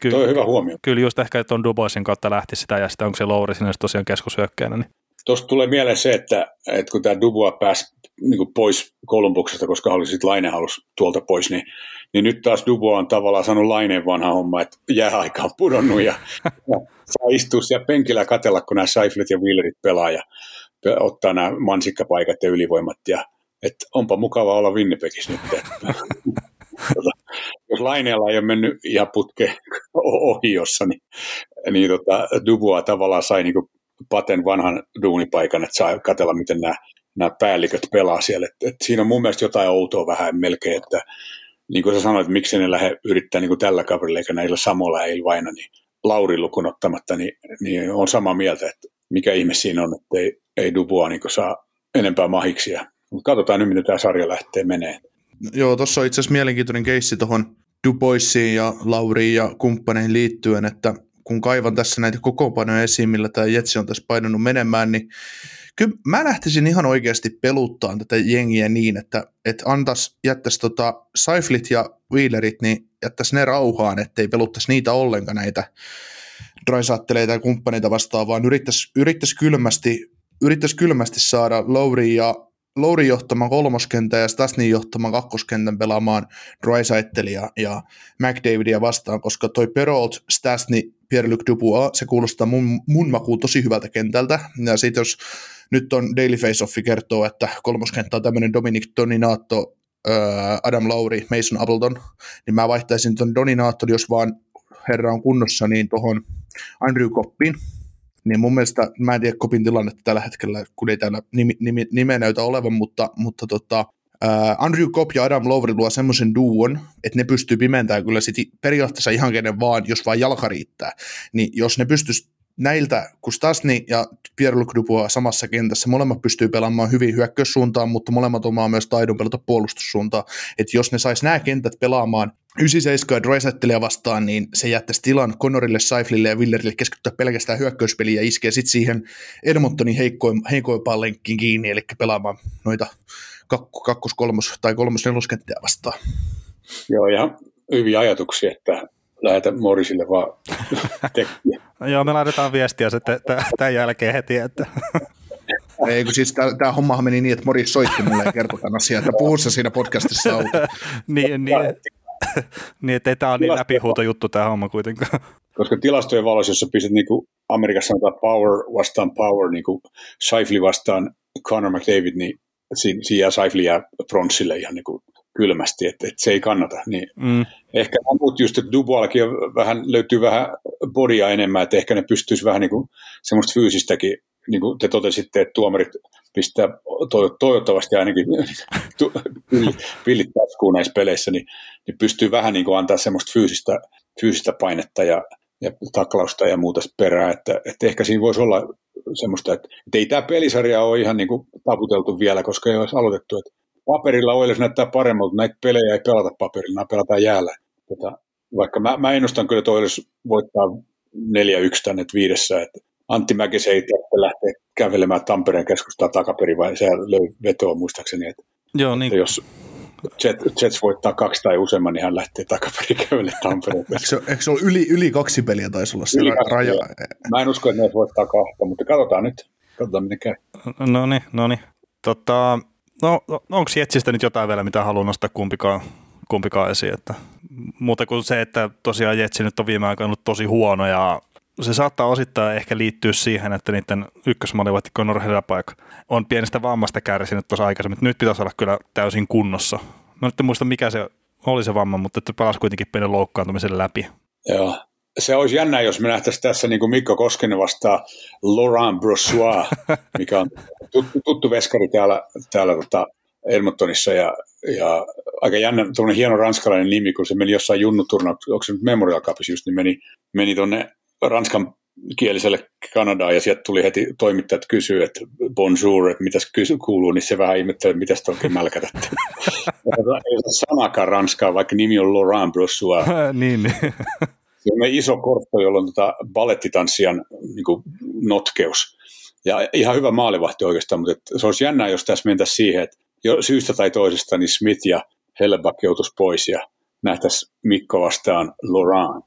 Ky- Tuo on hyvä huomio. Kyllä just ehkä, että on Duboisin kautta lähti sitä ja sitten onko se Louri sinne tosiaan keskushyökkäjänä. Niin. Tuosta tulee mieleen se, että, että kun tämä Dubois pääsi niin pois Kolumbuksesta, koska halusi sitten Laine halusi tuolta pois, niin, niin nyt taas Dubois on tavallaan saanut Laineen vanha homma, että jääaika on pudonnut ja, ja saa istua siellä penkillä katella, kun nämä Seiflet ja Willerit pelaa ja ottaa nämä mansikkapaikat ja ylivoimat ja että onpa mukava olla Winnipegissä nyt. tota, jos Laineella ei ole mennyt ihan putke ohiossa, niin, niin tota, Dubois tavallaan sai niin Paten vanhan duunipaikan, että saa katsella, miten nämä, nämä päälliköt pelaa siellä. Et, et siinä on mun mielestä jotain outoa vähän melkein, että niin kuin sä sanoit, että miksi ne lähde yrittää niin kuin tällä kaverilla eikä näillä samoilla ei vaina, niin Lauri lukun ottamatta, niin, niin on samaa mieltä, että mikä ihme siinä on, että ei, ei Dubois niin saa enempää mahiksia. Mutta katsotaan nyt, miten tämä sarja lähtee menee. Joo, tuossa on itse asiassa mielenkiintoinen keissi tuohon Duboisiin ja Lauriin ja kumppaneihin liittyen, että kun kaivan tässä näitä kokoonpanoja esiin, millä tämä Jetsi on tässä painanut menemään, niin kyllä mä lähtisin ihan oikeasti peluttaan tätä jengiä niin, että, että antas, jättäisi tota Seiflit ja Wheelerit, niin jättäisi ne rauhaan, ettei peluttaisi niitä ollenkaan näitä Draisatteleita ja kumppaneita vastaan, vaan yrittäisi, yrittäisi, kylmästi, yrittäisi kylmästi saada Lowry ja Louri johtaman kolmoskentän ja Stasnin johtaman kakkoskentän pelaamaan Drysaitelia ja McDavidia vastaan, koska toi Perolt, Stasni, Pierre-Luc Dubois, se kuulostaa mun, mun makuun tosi hyvältä kentältä. Ja sitten jos nyt on Daily Face-Offi kertoo, että kolmoskenttä on tämmöinen Dominic Dominato, Adam Lowry, Mason Appleton, niin mä vaihtaisin ton Dominaton, jos vaan herra on kunnossa, niin tuohon Andrew Koppin, niin mun mielestä, mä en tiedä Kopin tilannetta tällä hetkellä, kun ei täällä nimi, nimi, nimeä näytä olevan, mutta, mutta tota, Uh, Andrew Kopp ja Adam Lowry luo semmoisen duon, että ne pystyy pimentämään kyllä sit periaatteessa ihan kenen vaan, jos vaan jalka riittää. Niin jos ne pystyisi näiltä, kun Stasni ja Pierre-Luc Dubois samassa kentässä, molemmat pystyy pelaamaan hyvin hyökkäyssuuntaan, mutta molemmat omaa myös taidon pelata puolustussuuntaan. Että jos ne sais nämä kentät pelaamaan 97 ja vastaan, niin se jättäisi tilan Connorille, Saiflille ja Willerille keskittyä pelkästään hyökkäyspeliä ja iskee sitten siihen Edmontonin heikkoin, heikoimpaan lenkkiin kiinni, eli pelaamaan noita kakko, kakkos, kolmos tai kolmos, neloskenttiä vastaan. Joo, ja hyviä ajatuksia, että lähetä Morisille vaan tekstiä. Joo, me laitetaan viestiä sitten tämän jälkeen heti, että ei, kun siis tämä hommahan meni niin, että Moris soitti mulle ja kertoi tämän asian, että puhu siinä podcastissa auki. niin, niin, niin, että ei tämä ole niin läpihuuto juttu tämä homma kuitenkaan. Koska tilastojen valossa, jos sä pistät niin kuin Amerikassa sanotaan power vastaan power, niin kuin Shifley vastaan Conor McDavid, niin siinä, siinä jää Shifley jää Bronsille ihan niin kuin kylmästi, että, että se ei kannata. Niin mm. Ehkä muut just, että Duboillakin vähän, löytyy vähän bodia enemmän, että ehkä ne pystyisi vähän niin kuin semmoista fyysistäkin, niin kuin te totesitte, että tuomarit pistää toivottavasti ainakin pillit taskuun näissä peleissä, niin, niin pystyy vähän niin kuin antaa semmoista fyysistä, fyysistä painetta ja, ja taklausta ja muuta perää, että, että ehkä siinä voisi olla semmoista, että, että ei tämä pelisarja ole ihan niin kuin taputeltu vielä, koska ei olisi aloitettu, että paperilla Oilers näyttää paremmalta, näitä pelejä ei pelata paperilla, nämä pelataan jäällä. Tota, vaikka mä, mä ennustan kyllä, että Oilers voittaa 4-1 tänne viidessä, että Antti Mäkisen ei lähteä kävelemään Tampereen keskustaa takaperin, vai se löi vetoa muistaakseni, että, Joo, niin. että jos Jets, Jets voittaa kaksi tai useamman, niin hän lähtee takaperin kävelemään Tampereen. eikö, se, eikö se ole yli, yli kaksi peliä taisi olla se raja? Mä en usko, että ne voittaa kahta, mutta katsotaan nyt. Katsotaan, miten käy. No niin, no niin. Tota, no, onko Jetsistä nyt jotain vielä, mitä haluaa nostaa kumpikaan, kumpikaan esiin? Että, muuta kuin se, että tosiaan Jetsi nyt on viime aikoina ollut tosi huono ja se saattaa osittain ehkä liittyä siihen, että niiden ykkösmalivahti Conor Helapaik on pienestä vammasta kärsinyt tuossa aikaisemmin. Nyt pitäisi olla kyllä täysin kunnossa. Mä nyt en muista, mikä se oli se vamma, mutta että palasi kuitenkin pienen loukkaantumisen läpi. Joo. Se olisi jännä, jos me nähtäisiin tässä niin kuin Mikko Koskinen vastaa Laurent Brossois, mikä on tuttu, tuttu veskari täällä, täällä tota Edmontonissa ja, ja aika jännä, hieno ranskalainen nimi, kun se meni jossain junnuturnauksessa, onko se nyt Memorial Cupissa just, niin meni, meni tuonne ranskan kieliselle Kanadaan ja sieltä tuli heti toimittajat kysyä, että bonjour, että mitäs kysy, kuuluu, niin se vähän ihmettelee, että mitäs te oikein mälkätätte. ei ole sanakaan ranskaa, vaikka nimi on Laurent Brossois. niin. Se on iso korppo, jolla on tota ballettitanssijan niin notkeus. Ja ihan hyvä maalivahti oikeastaan, mutta se olisi jännää, jos tässä mentäisiin siihen, että jo syystä tai toisesta niin Smith ja Helleback joutuisi pois ja nähtäisiin Mikko vastaan Laurent.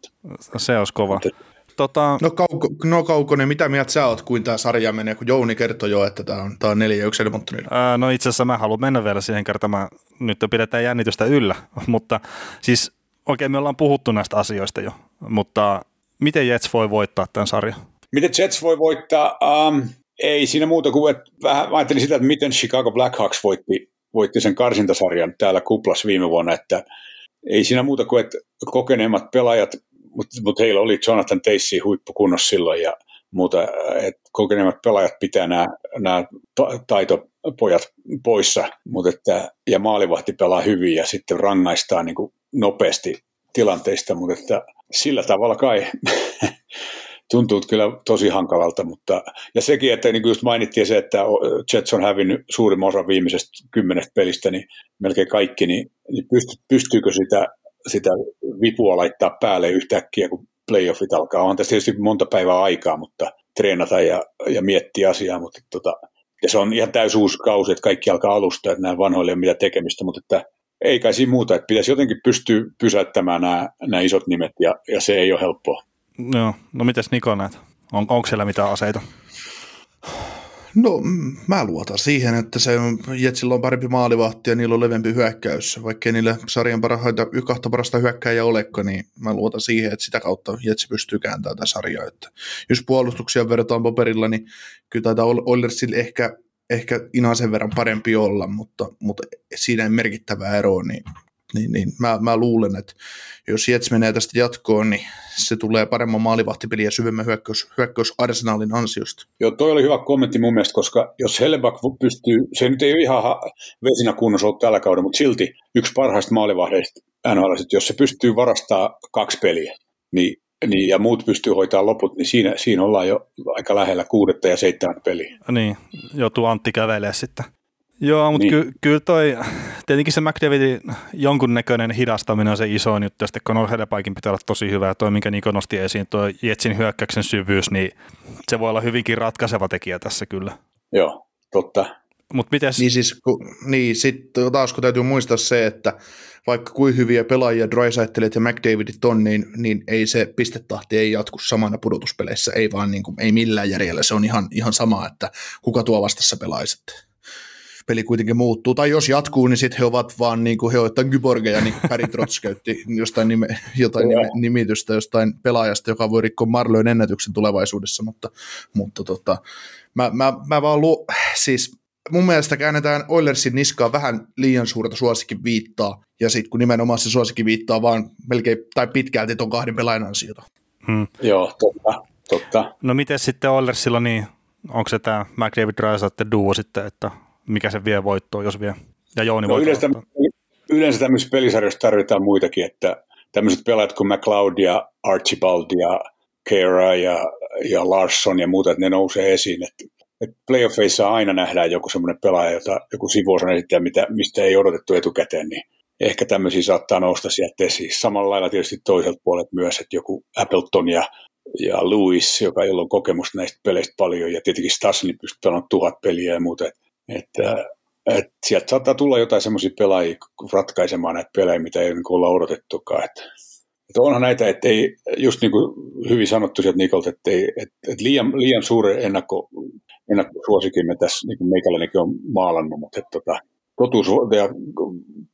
Se olisi kova. Mutta, Tota... No, kauko, no Kaukonen, mitä mieltä sä oot, kuin tämä sarja menee, kun Jouni kertoi jo, että tämä on, tää on 4-1 Edmontonilla? Ää, no itse asiassa mä haluan mennä vielä siihen kertomaan, nyt pidetään jännitystä yllä, mutta siis okei me ollaan puhuttu näistä asioista jo, mutta miten Jets voi voittaa tämän sarjan? Miten Jets voi voittaa? Um, ei siinä muuta kuin, että vähän ajattelin sitä, että miten Chicago Blackhawks voitti, voitti sen karsintasarjan täällä kuplas viime vuonna, että ei siinä muuta kuin, että kokeneemmat pelaajat mutta mut heillä oli Jonathan Teissi huippukunnossa silloin ja muuta, että kokeneemmat pelaajat pitää nämä, taitopojat poissa, mutta että, ja maalivahti pelaa hyvin ja sitten rangaistaan niin nopeasti tilanteista, mutta että sillä tavalla kai tuntuu kyllä tosi hankalalta, mutta ja sekin, että niin kuin just mainittiin se, että Jets on hävinnyt suurimman osan viimeisestä kymmenestä pelistä, niin melkein kaikki, niin, niin pystyykö sitä sitä vipua laittaa päälle yhtäkkiä, kun playoffit alkaa. On tässä tietysti monta päivää aikaa, mutta treenata ja, ja miettiä asiaa, mutta tota, ja se on ihan täys uusi kausi, että kaikki alkaa alusta, että nämä vanhoille ei ole mitään tekemistä, mutta että ei kai siinä muuta, että pitäisi jotenkin pystyä pysäyttämään nämä, nämä isot nimet, ja, ja se ei ole helppoa. Joo, no mites Niko näet? On, onko siellä mitään aseita? No mä luotan siihen, että se Jetsillä on parempi maalivahti ja niillä on levempi hyökkäys. Vaikka niille sarjan parhaita, kahta parasta hyökkäjä olekaan, niin mä luotan siihen, että sitä kautta Jetsi pystyy kääntämään tätä sarjaa. Että jos puolustuksia verrataan paperilla, niin kyllä taitaa Oilersille ehkä, ehkä sen verran parempi olla, mutta, mutta siinä ei merkittävää eroa, niin niin, niin mä, mä luulen, että jos Jets menee tästä jatkoon, niin se tulee paremman maalivahtipeliä ja syvemmän hyökkäys, hyökkäysarsenaalin ansiosta. Joo, toi oli hyvä kommentti mun mielestä, koska jos Helleback pystyy, se nyt ei ole ihan vesinä kunnossa ollut tällä kaudella, mutta silti yksi parhaista maalivahdeista NHL, jos se pystyy varastaa kaksi peliä, niin niin, ja muut pystyy hoitamaan loput, niin siinä, siinä ollaan jo aika lähellä kuudetta ja seitsemän peliä. Niin, joutuu Antti kävelemään sitten. Joo, mutta niin. ky- kyllä toi, tietenkin se McDavidin jonkunnäköinen hidastaminen on se iso juttu, ja sitten Conor Hedepaikin pitää olla tosi hyvä, ja toi, minkä Niko nosti esiin, tuo Jetsin hyökkäyksen syvyys, niin se voi olla hyvinkin ratkaiseva tekijä tässä kyllä. Joo, totta. Mut mites? Niin siis, kun, niin sitten taas kun täytyy muistaa se, että vaikka kuin hyviä pelaajia Drysaitelit ja McDavidit on, niin, niin ei se pistetahti ei jatku samana pudotuspeleissä, ei vaan niin kuin, ei millään järjellä, se on ihan, ihan sama, että kuka tuo vastassa pelaiset peli kuitenkin muuttuu. Tai jos jatkuu, niin sitten he ovat vaan niin kuin, he ovat gyborgeja, niin kuin Päri Trots käytti jostain nime, jotain nime, nimitystä jostain pelaajasta, joka voi rikkoa Marloin ennätyksen tulevaisuudessa, mutta, mutta tota, mä, mä, mä vaan luo, siis mun mielestä käännetään Oilersin niskaa vähän liian suurta suosikin viittaa, ja sitten kun nimenomaan se suosikin viittaa vaan melkein tai pitkälti ton kahden pelaajan ansiota. Hmm. Joo, totta, totta. No miten sitten Oilersilla, niin onko se tämä McDavid Drysaitel duo sitten, että mikä se vie voittoon, jos vie. Ja Jouni no, yleensä, yleensä tämmöisissä pelisarjoissa tarvitaan muitakin, että tämmöiset pelaajat kuin McLeod ja Archibald ja Kera ja, ja Larson ja muuta, että ne nousee esiin. Että, että playoffeissa aina nähdään joku semmoinen pelaaja, jota joku sivuosan esittää, mitä, mistä ei odotettu etukäteen, niin ehkä tämmöisiä saattaa nousta sieltä esiin. Samalla lailla tietysti toiselta puolelta myös, että joku Appleton ja, ja Lewis, joka ei ole kokemusta näistä peleistä paljon, ja tietenkin Stasni pystyy pelaamaan tuhat peliä ja muuta. Että että, että sieltä saattaa tulla jotain semmoisia pelaajia ratkaisemaan näitä pelejä, mitä ei niin olla odotettukaan. Että, että onhan näitä, että ei, just niin kuin hyvin sanottu sieltä Nikolta, että, ei, että, että liian, liian suuri ennakko, ennakkosuosikin me tässä, niin kuin meikäläinenkin on maalannut, mutta että, tota, totuus ja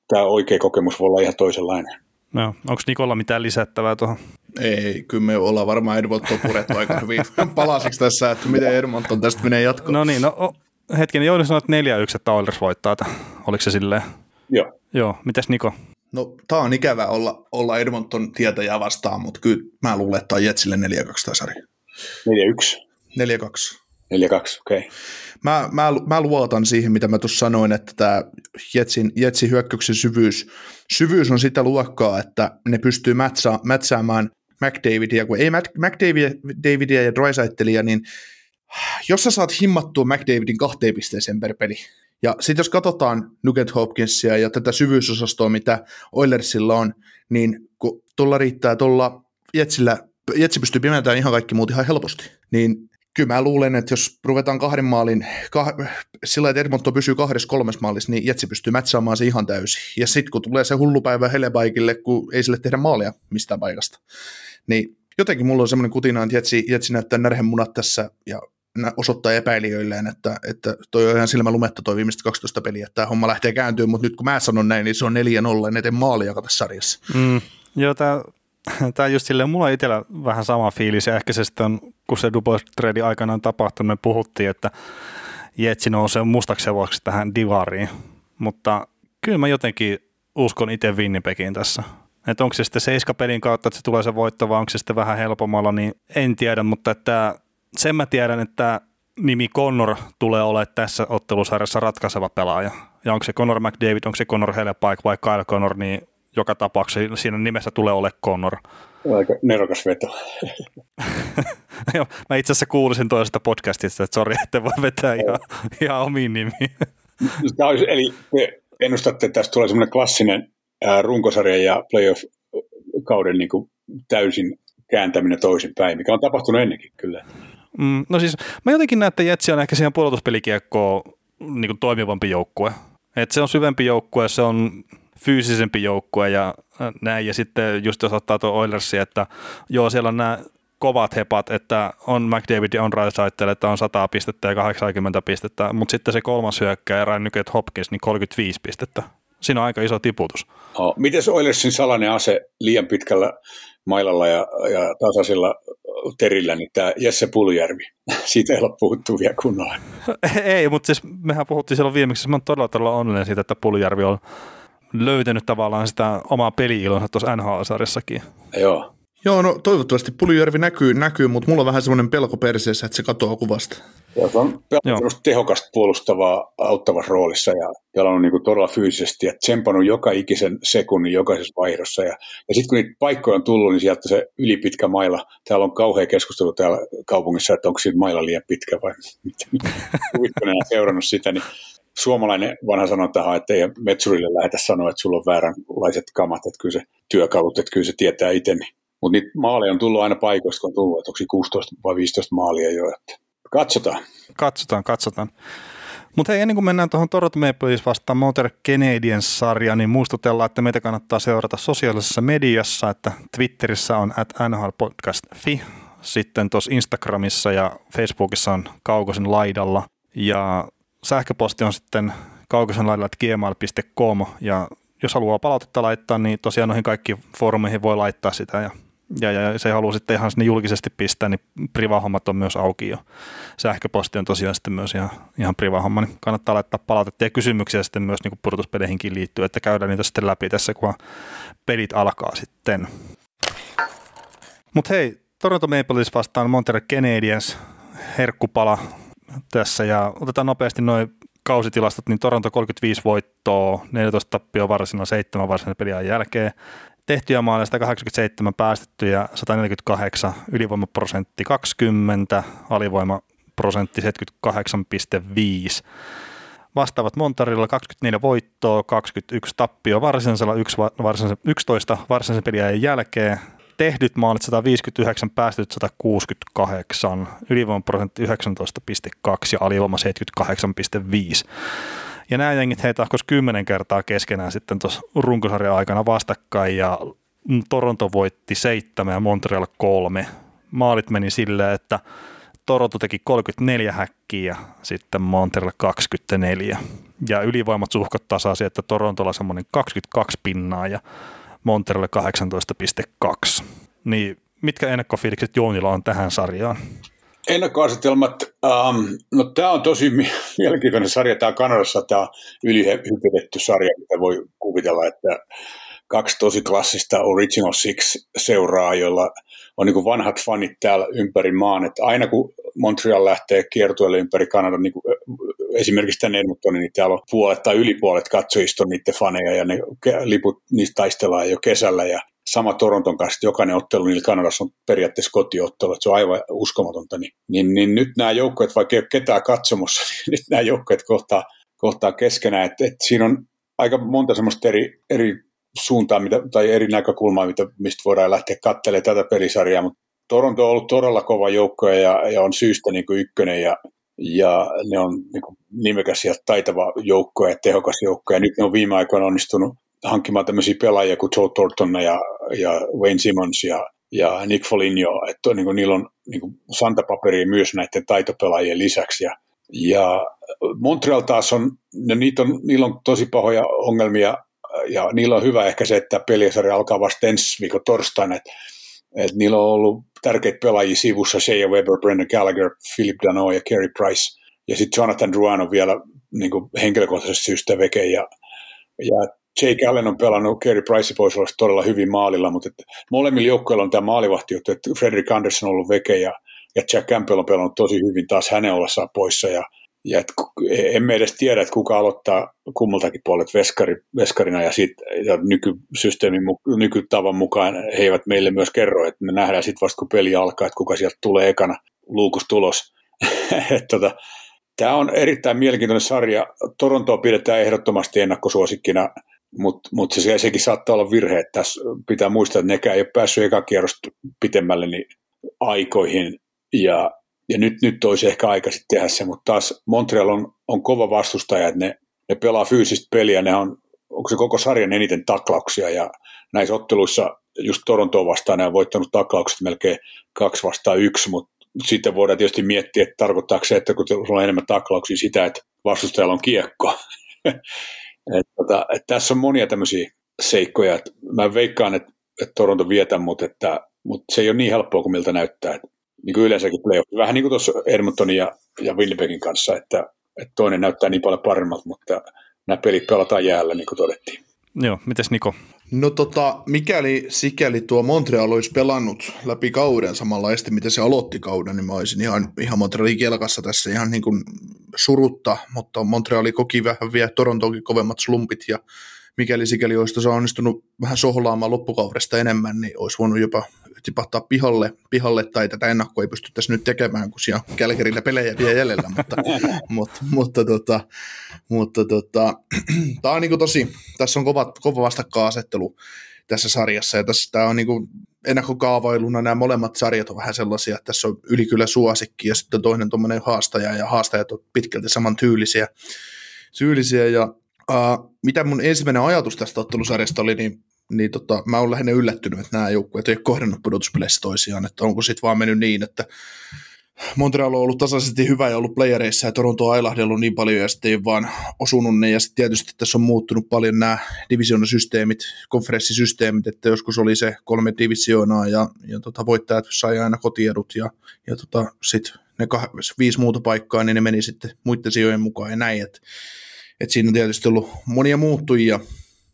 tämä oikea kokemus voi olla ihan toisenlainen. No, onko Nikolla mitään lisättävää tuohon? Ei, kyllä me ollaan varmaan Edmonton purettu aika hyvin palasiksi tässä, että miten Edmonton tästä menee jatkoon. No niin, no hetken, Jouni sanoi, että 4-1, että Oilers voittaa. Että, oliko se silleen? Joo. Joo, mites Niko? No, tämä on ikävä olla, olla Edmonton tietäjä vastaan, mutta kyllä mä luulen, että on Jetsille 4-2 tämä sarja. 4-1? 4-2. 4-2, okei. Okay. Mä, mä, mä luotan siihen, mitä mä tuossa sanoin, että tämä Jetsin, Jetsin hyökkäyksen syvyys, syvyys on sitä luokkaa, että ne pystyy mätsää, mätsäämään McDavidia, kun ei McDavidia ja Drysaitelia, niin jos sä saat himmattua McDavidin kahteen pisteeseen per peli, ja sitten jos katsotaan Nugent Hopkinsia ja tätä syvyysosastoa, mitä Oilersilla on, niin kun tuolla riittää tuolla Jetsillä, Jetsi pystyy pimentämään ihan kaikki muut ihan helposti, niin kyllä mä luulen, että jos ruvetaan kahden maalin, kah, sillä että Edmonton pysyy kahdessa kolmes maalissa, niin Jetsi pystyy mätsäämään se ihan täysin. Ja sitten kun tulee se hullupäivä Helebaikille, kun ei sille tehdä maalia mistään paikasta, niin jotenkin mulla on semmoinen kutina, että Jetsi, Jetsi näyttää närhemunat tässä ja osoittaa epäilijöilleen, että, että toi on ihan silmä lumetta toi viimeiset 12 peliä, että tämä homma lähtee kääntyä, mutta nyt kun mä sanon näin, niin se on 4-0, eten maalia tässä sarjassa. Mm, joo, tämä tämä just silleen, mulla on itsellä vähän sama fiilis, ja ehkä se sitten on, kun se Dubois trade aikanaan tapahtui, me puhuttiin, että Jetsi nousee mustaksi vuoksi tähän divariin, mutta kyllä mä jotenkin uskon itse Winnipegin tässä. Että onko se sitten seiskapelin kautta, että se tulee se voitto, vai onko se sitten vähän helpommalla, niin en tiedä, mutta että sen mä tiedän, että nimi Connor tulee olemaan tässä ottelusarjassa ratkaiseva pelaaja. Ja onko se Connor McDavid, onko se Connor Hellepaik vai Kyle Connor, niin joka tapauksessa siinä nimessä tulee olemaan Connor. Aika nerokas veto. Mä itse asiassa kuulisin toisesta podcastista, että sori, että voi vetää ihan, ihan omiin nimiin. olisi, eli te ennustatte, että tästä tulee semmoinen klassinen runkosarja ja playoff-kauden niin kuin täysin kääntäminen toisinpäin, mikä on tapahtunut ennenkin kyllä. Mm, no siis mä jotenkin näen, että Jetsi on ehkä siihen puolustuspelikiekkoon niin toimivampi joukkue. Et se on syvempi joukkue, se on fyysisempi joukkue ja näin. Ja sitten just jos ottaa tuo Oilersi, että joo, siellä on nämä kovat hepat, että on McDavid ja on Rysaitel, että on 100 pistettä ja 80 pistettä, mutta sitten se kolmas hyökkäjä, Ryan Nugget Hopkins, niin 35 pistettä. Siinä on aika iso tiputus. Oh, miten Oilersin salainen ase liian pitkällä mailalla ja, ja tasaisella terillä, niin tämä Jesse Puljärvi, siitä ei ole puhuttu vielä kunnolla. ei, mutta siis mehän puhuttiin silloin viimeksi, mä oon todella, todella onnellinen siitä, että Puljärvi on löytänyt tavallaan sitä omaa peli-ilonsa tuossa NHL-sarjassakin. Joo. Joo, no toivottavasti Puljärvi näkyy, näkyy, mutta mulla on vähän semmoinen pelko perseessä, että se katoaa kuvasta. Joo, se on tehokasta puolustavaa auttavassa roolissa ja pelannut niin todella fyysisesti ja tsempannut joka ikisen sekunnin jokaisessa vaihdossa. Ja, ja sitten kun niitä paikkoja on tullut, niin sieltä se ylipitkä maila, täällä on kauhea keskustelu täällä kaupungissa, että onko siitä maila liian pitkä vai mitä. Seurannut sitä, niin suomalainen vanha sanontahan, että ei metsurille lähetä sanoa, että sulla on vääränlaiset kamat, että kyllä se työkalut, että kyllä se tietää itse. Niin. Mutta niitä maaleja on tullut aina paikoista, kun on tullut, että onko 16 vai 15 maalia jo. Että katsotaan. Katsotaan, katsotaan. Mutta hei, ennen kuin mennään tuohon Toronto Maple Leafs vastaan Motor Canadiens-sarjaan, niin muistutellaan, että meitä kannattaa seurata sosiaalisessa mediassa, että Twitterissä on at nhlpodcast.fi, sitten tuossa Instagramissa ja Facebookissa on Kaukosen laidalla, ja sähköposti on sitten kaukosen laidalla gmail.com, ja jos haluaa palautetta laittaa, niin tosiaan noihin kaikki foorumeihin voi laittaa sitä, ja ja, ja se haluaa sitten ihan sinne julkisesti pistää, niin privahommat on myös auki jo. Sähköposti on tosiaan sitten myös ihan, ihan privahomma, niin kannattaa laittaa palautetta ja kysymyksiä sitten myös niin pudotuspeleihinkin liittyy, että käydään niitä sitten läpi tässä, kun pelit alkaa sitten. Mutta hei, Toronto Maple Leafs vastaan Montreal Canadiens, herkkupala tässä ja otetaan nopeasti noin kausitilastot, niin Toronto 35 voittoa, 14 tappio varsina, 7 varsinaisen pelin jälkeen tehtyjä maaleja 187 päästettyjä 148, ylivoimaprosentti 20, alivoimaprosentti 78,5. Vastaavat Montarilla 24 voittoa, 21 tappio varsinaisella 11 varsinaisen pelin jälkeen. Tehdyt maalit 159, päästetyt 168, ylivoimaprosentti 19,2 ja alivoima 78,5. Ja nämä jengit heitä tahkos kymmenen kertaa keskenään sitten tuossa runkosarjan aikana vastakkain ja Toronto voitti seitsemän ja Montreal kolme. Maalit meni silleen, että Toronto teki 34 häkkiä ja sitten Montreal 24. Ja ylivoimat suhkot tasaisi, että Torontolla semmoinen 22 pinnaa ja Montreal 18,2. Niin mitkä ennakkofiilikset Joonilla on tähän sarjaan? Ennakkoasetelmat, um, no tämä on tosi mielenkiintoinen sarja, tämä Kanadassa tämä ylihypetetty sarja, mitä voi kuvitella, että kaksi tosi klassista Original Six seuraa, joilla on niin vanhat fanit täällä ympäri maan, että aina kun Montreal lähtee kiertueelle ympäri Kanadan, niin esimerkiksi tänne Edmontonin, niin täällä on puolet tai yli puolet katsojista on niiden faneja ja ne liput, niistä taistellaan jo kesällä. Ja sama Toronton kanssa, että jokainen ottelu niillä Kanadassa on periaatteessa kotiottelu, että se on aivan uskomatonta, niin, niin, niin nyt nämä joukkueet, vaikka ei ole ketään katsomassa, niin nyt nämä joukkueet kohtaa, kohtaa keskenään, että, että siinä on aika monta semmoista eri, eri suuntaa mitä, tai eri näkökulmaa, mitä, mistä voidaan lähteä katselemaan tätä pelisarjaa, mutta Toronto on ollut todella kova joukko ja, ja on syystä niin kuin ykkönen ja, ja ne on niin kuin nimekäs ja taitava joukko ja tehokas joukko ja nyt ne on viime aikoina onnistunut hankkimaan tämmöisiä pelaajia kuin Joe Thornton ja, ja Wayne Simmons ja, ja Nick Foligno, että niin kuin, niillä on niin kuin santapaperia myös näiden taitopelaajien lisäksi. Ja, ja Montreal taas on, no niitä on, niillä on tosi pahoja ongelmia. Ja niillä on hyvä ehkä se, että pelisarja alkaa vasta ensi viikon torstaina, että, että niillä on ollut tärkeitä pelaajia sivussa, Shea Weber, Brendan Gallagher, Philip Dano ja Kerry Price, ja sitten Jonathan Drouin on vielä niin kuin henkilökohtaisesti syystä veke, ja, ja Jake Allen on pelannut, Kerry Price pois olla todella hyvin maalilla, mutta että molemmilla joukkoilla on tämä maalivahti, että Frederick Anderson on ollut veke ja, ja Jack Campbell on pelannut tosi hyvin taas hänen ollessaan poissa ja, ja et, emme edes tiedä, että kuka aloittaa kummaltakin puolet veskari, veskarina ja, sit, ja nykysysteemin, nykytavan mukaan he eivät meille myös kerro, että me nähdään sitten vasta kun peli alkaa, että kuka sieltä tulee ekana luukus tulos. tota, Tämä on erittäin mielenkiintoinen sarja. Torontoa pidetään ehdottomasti ennakkosuosikkina mutta mut se, sekin saattaa olla virhe, että tässä pitää muistaa, että nekään ei ole päässyt eka kierrosta pitemmälle niin aikoihin, ja, ja nyt, nyt olisi ehkä aika sitten tehdä se, mutta taas Montreal on, on kova vastustaja, että ne, ne pelaa fyysistä peliä, ne on, onko se koko sarjan eniten taklauksia, ja näissä otteluissa just Torontoa vastaan ne on voittanut taklaukset melkein kaksi vastaan yksi, mutta sitten voidaan tietysti miettiä, että tarkoittaako se, että kun sulla on enemmän taklauksia sitä, että vastustajalla on kiekko. et, tota, et tässä on monia tämmöisiä seikkoja. Et mä veikkaan, että, että Toronto vietä, mutta, että, mutta se ei ole niin helppoa kuin miltä näyttää. Et, niin kuin yleensäkin playoff. Vähän niin kuin tuossa Edmontonin ja, ja Winnipegin kanssa, että, että toinen näyttää niin paljon paremmalta, mutta nämä pelit pelataan jäällä, niin kuin todettiin. Joo, mites Niko? No tota, mikäli sikäli tuo Montreal olisi pelannut läpi kauden samanlaisesti, miten se aloitti kauden, niin mä olisin ihan, ihan Montrealin kelkassa tässä ihan niin kuin surutta, mutta Montreali koki vähän vielä Torontoonkin kovemmat slumpit ja mikäli sikäli olisi tuossa onnistunut vähän sohlaamaan loppukaudesta enemmän, niin olisi voinut jopa tipahtaa pihalle, pihalle tai tätä ennakkoa ei pystyttäisi nyt tekemään, kun siellä Kälkerillä pelejä vielä jäljellä, mutta, mutta, mutta, tota, mutta tota, tämä on niin tosi, tässä on kova, kova vastakkainasettelu tässä sarjassa, ja tässä tämä on niin kuin ennakkokaavailuna nämä molemmat sarjat on vähän sellaisia, että tässä on ylikylä suosikki ja sitten toinen tuommoinen haastaja, ja haastajat on pitkälti saman tyylisiä, tyylisiä ja Uh, mitä mun ensimmäinen ajatus tästä ottelusarjasta oli, niin, niin tota, mä oon lähinnä yllättynyt, että nämä joukkueet ei ole kohdannut pudotuspeleissä toisiaan, että onko sitten vaan mennyt niin, että Montreal on ollut tasaisesti hyvä ja ollut playereissa ja Toronto on ailahdellut niin paljon ja sitten ei vaan osunut ne. Ja sitten tietysti tässä on muuttunut paljon nämä divisionasysteemit, konferenssisysteemit, että joskus oli se kolme divisioonaa ja, ja tota, voittajat sai aina kotiedut ja, ja tota, sitten ne kah- viisi muuta paikkaa, niin ne meni sitten muiden sijojen mukaan ja näin, että et siinä on tietysti ollut monia muuttujia,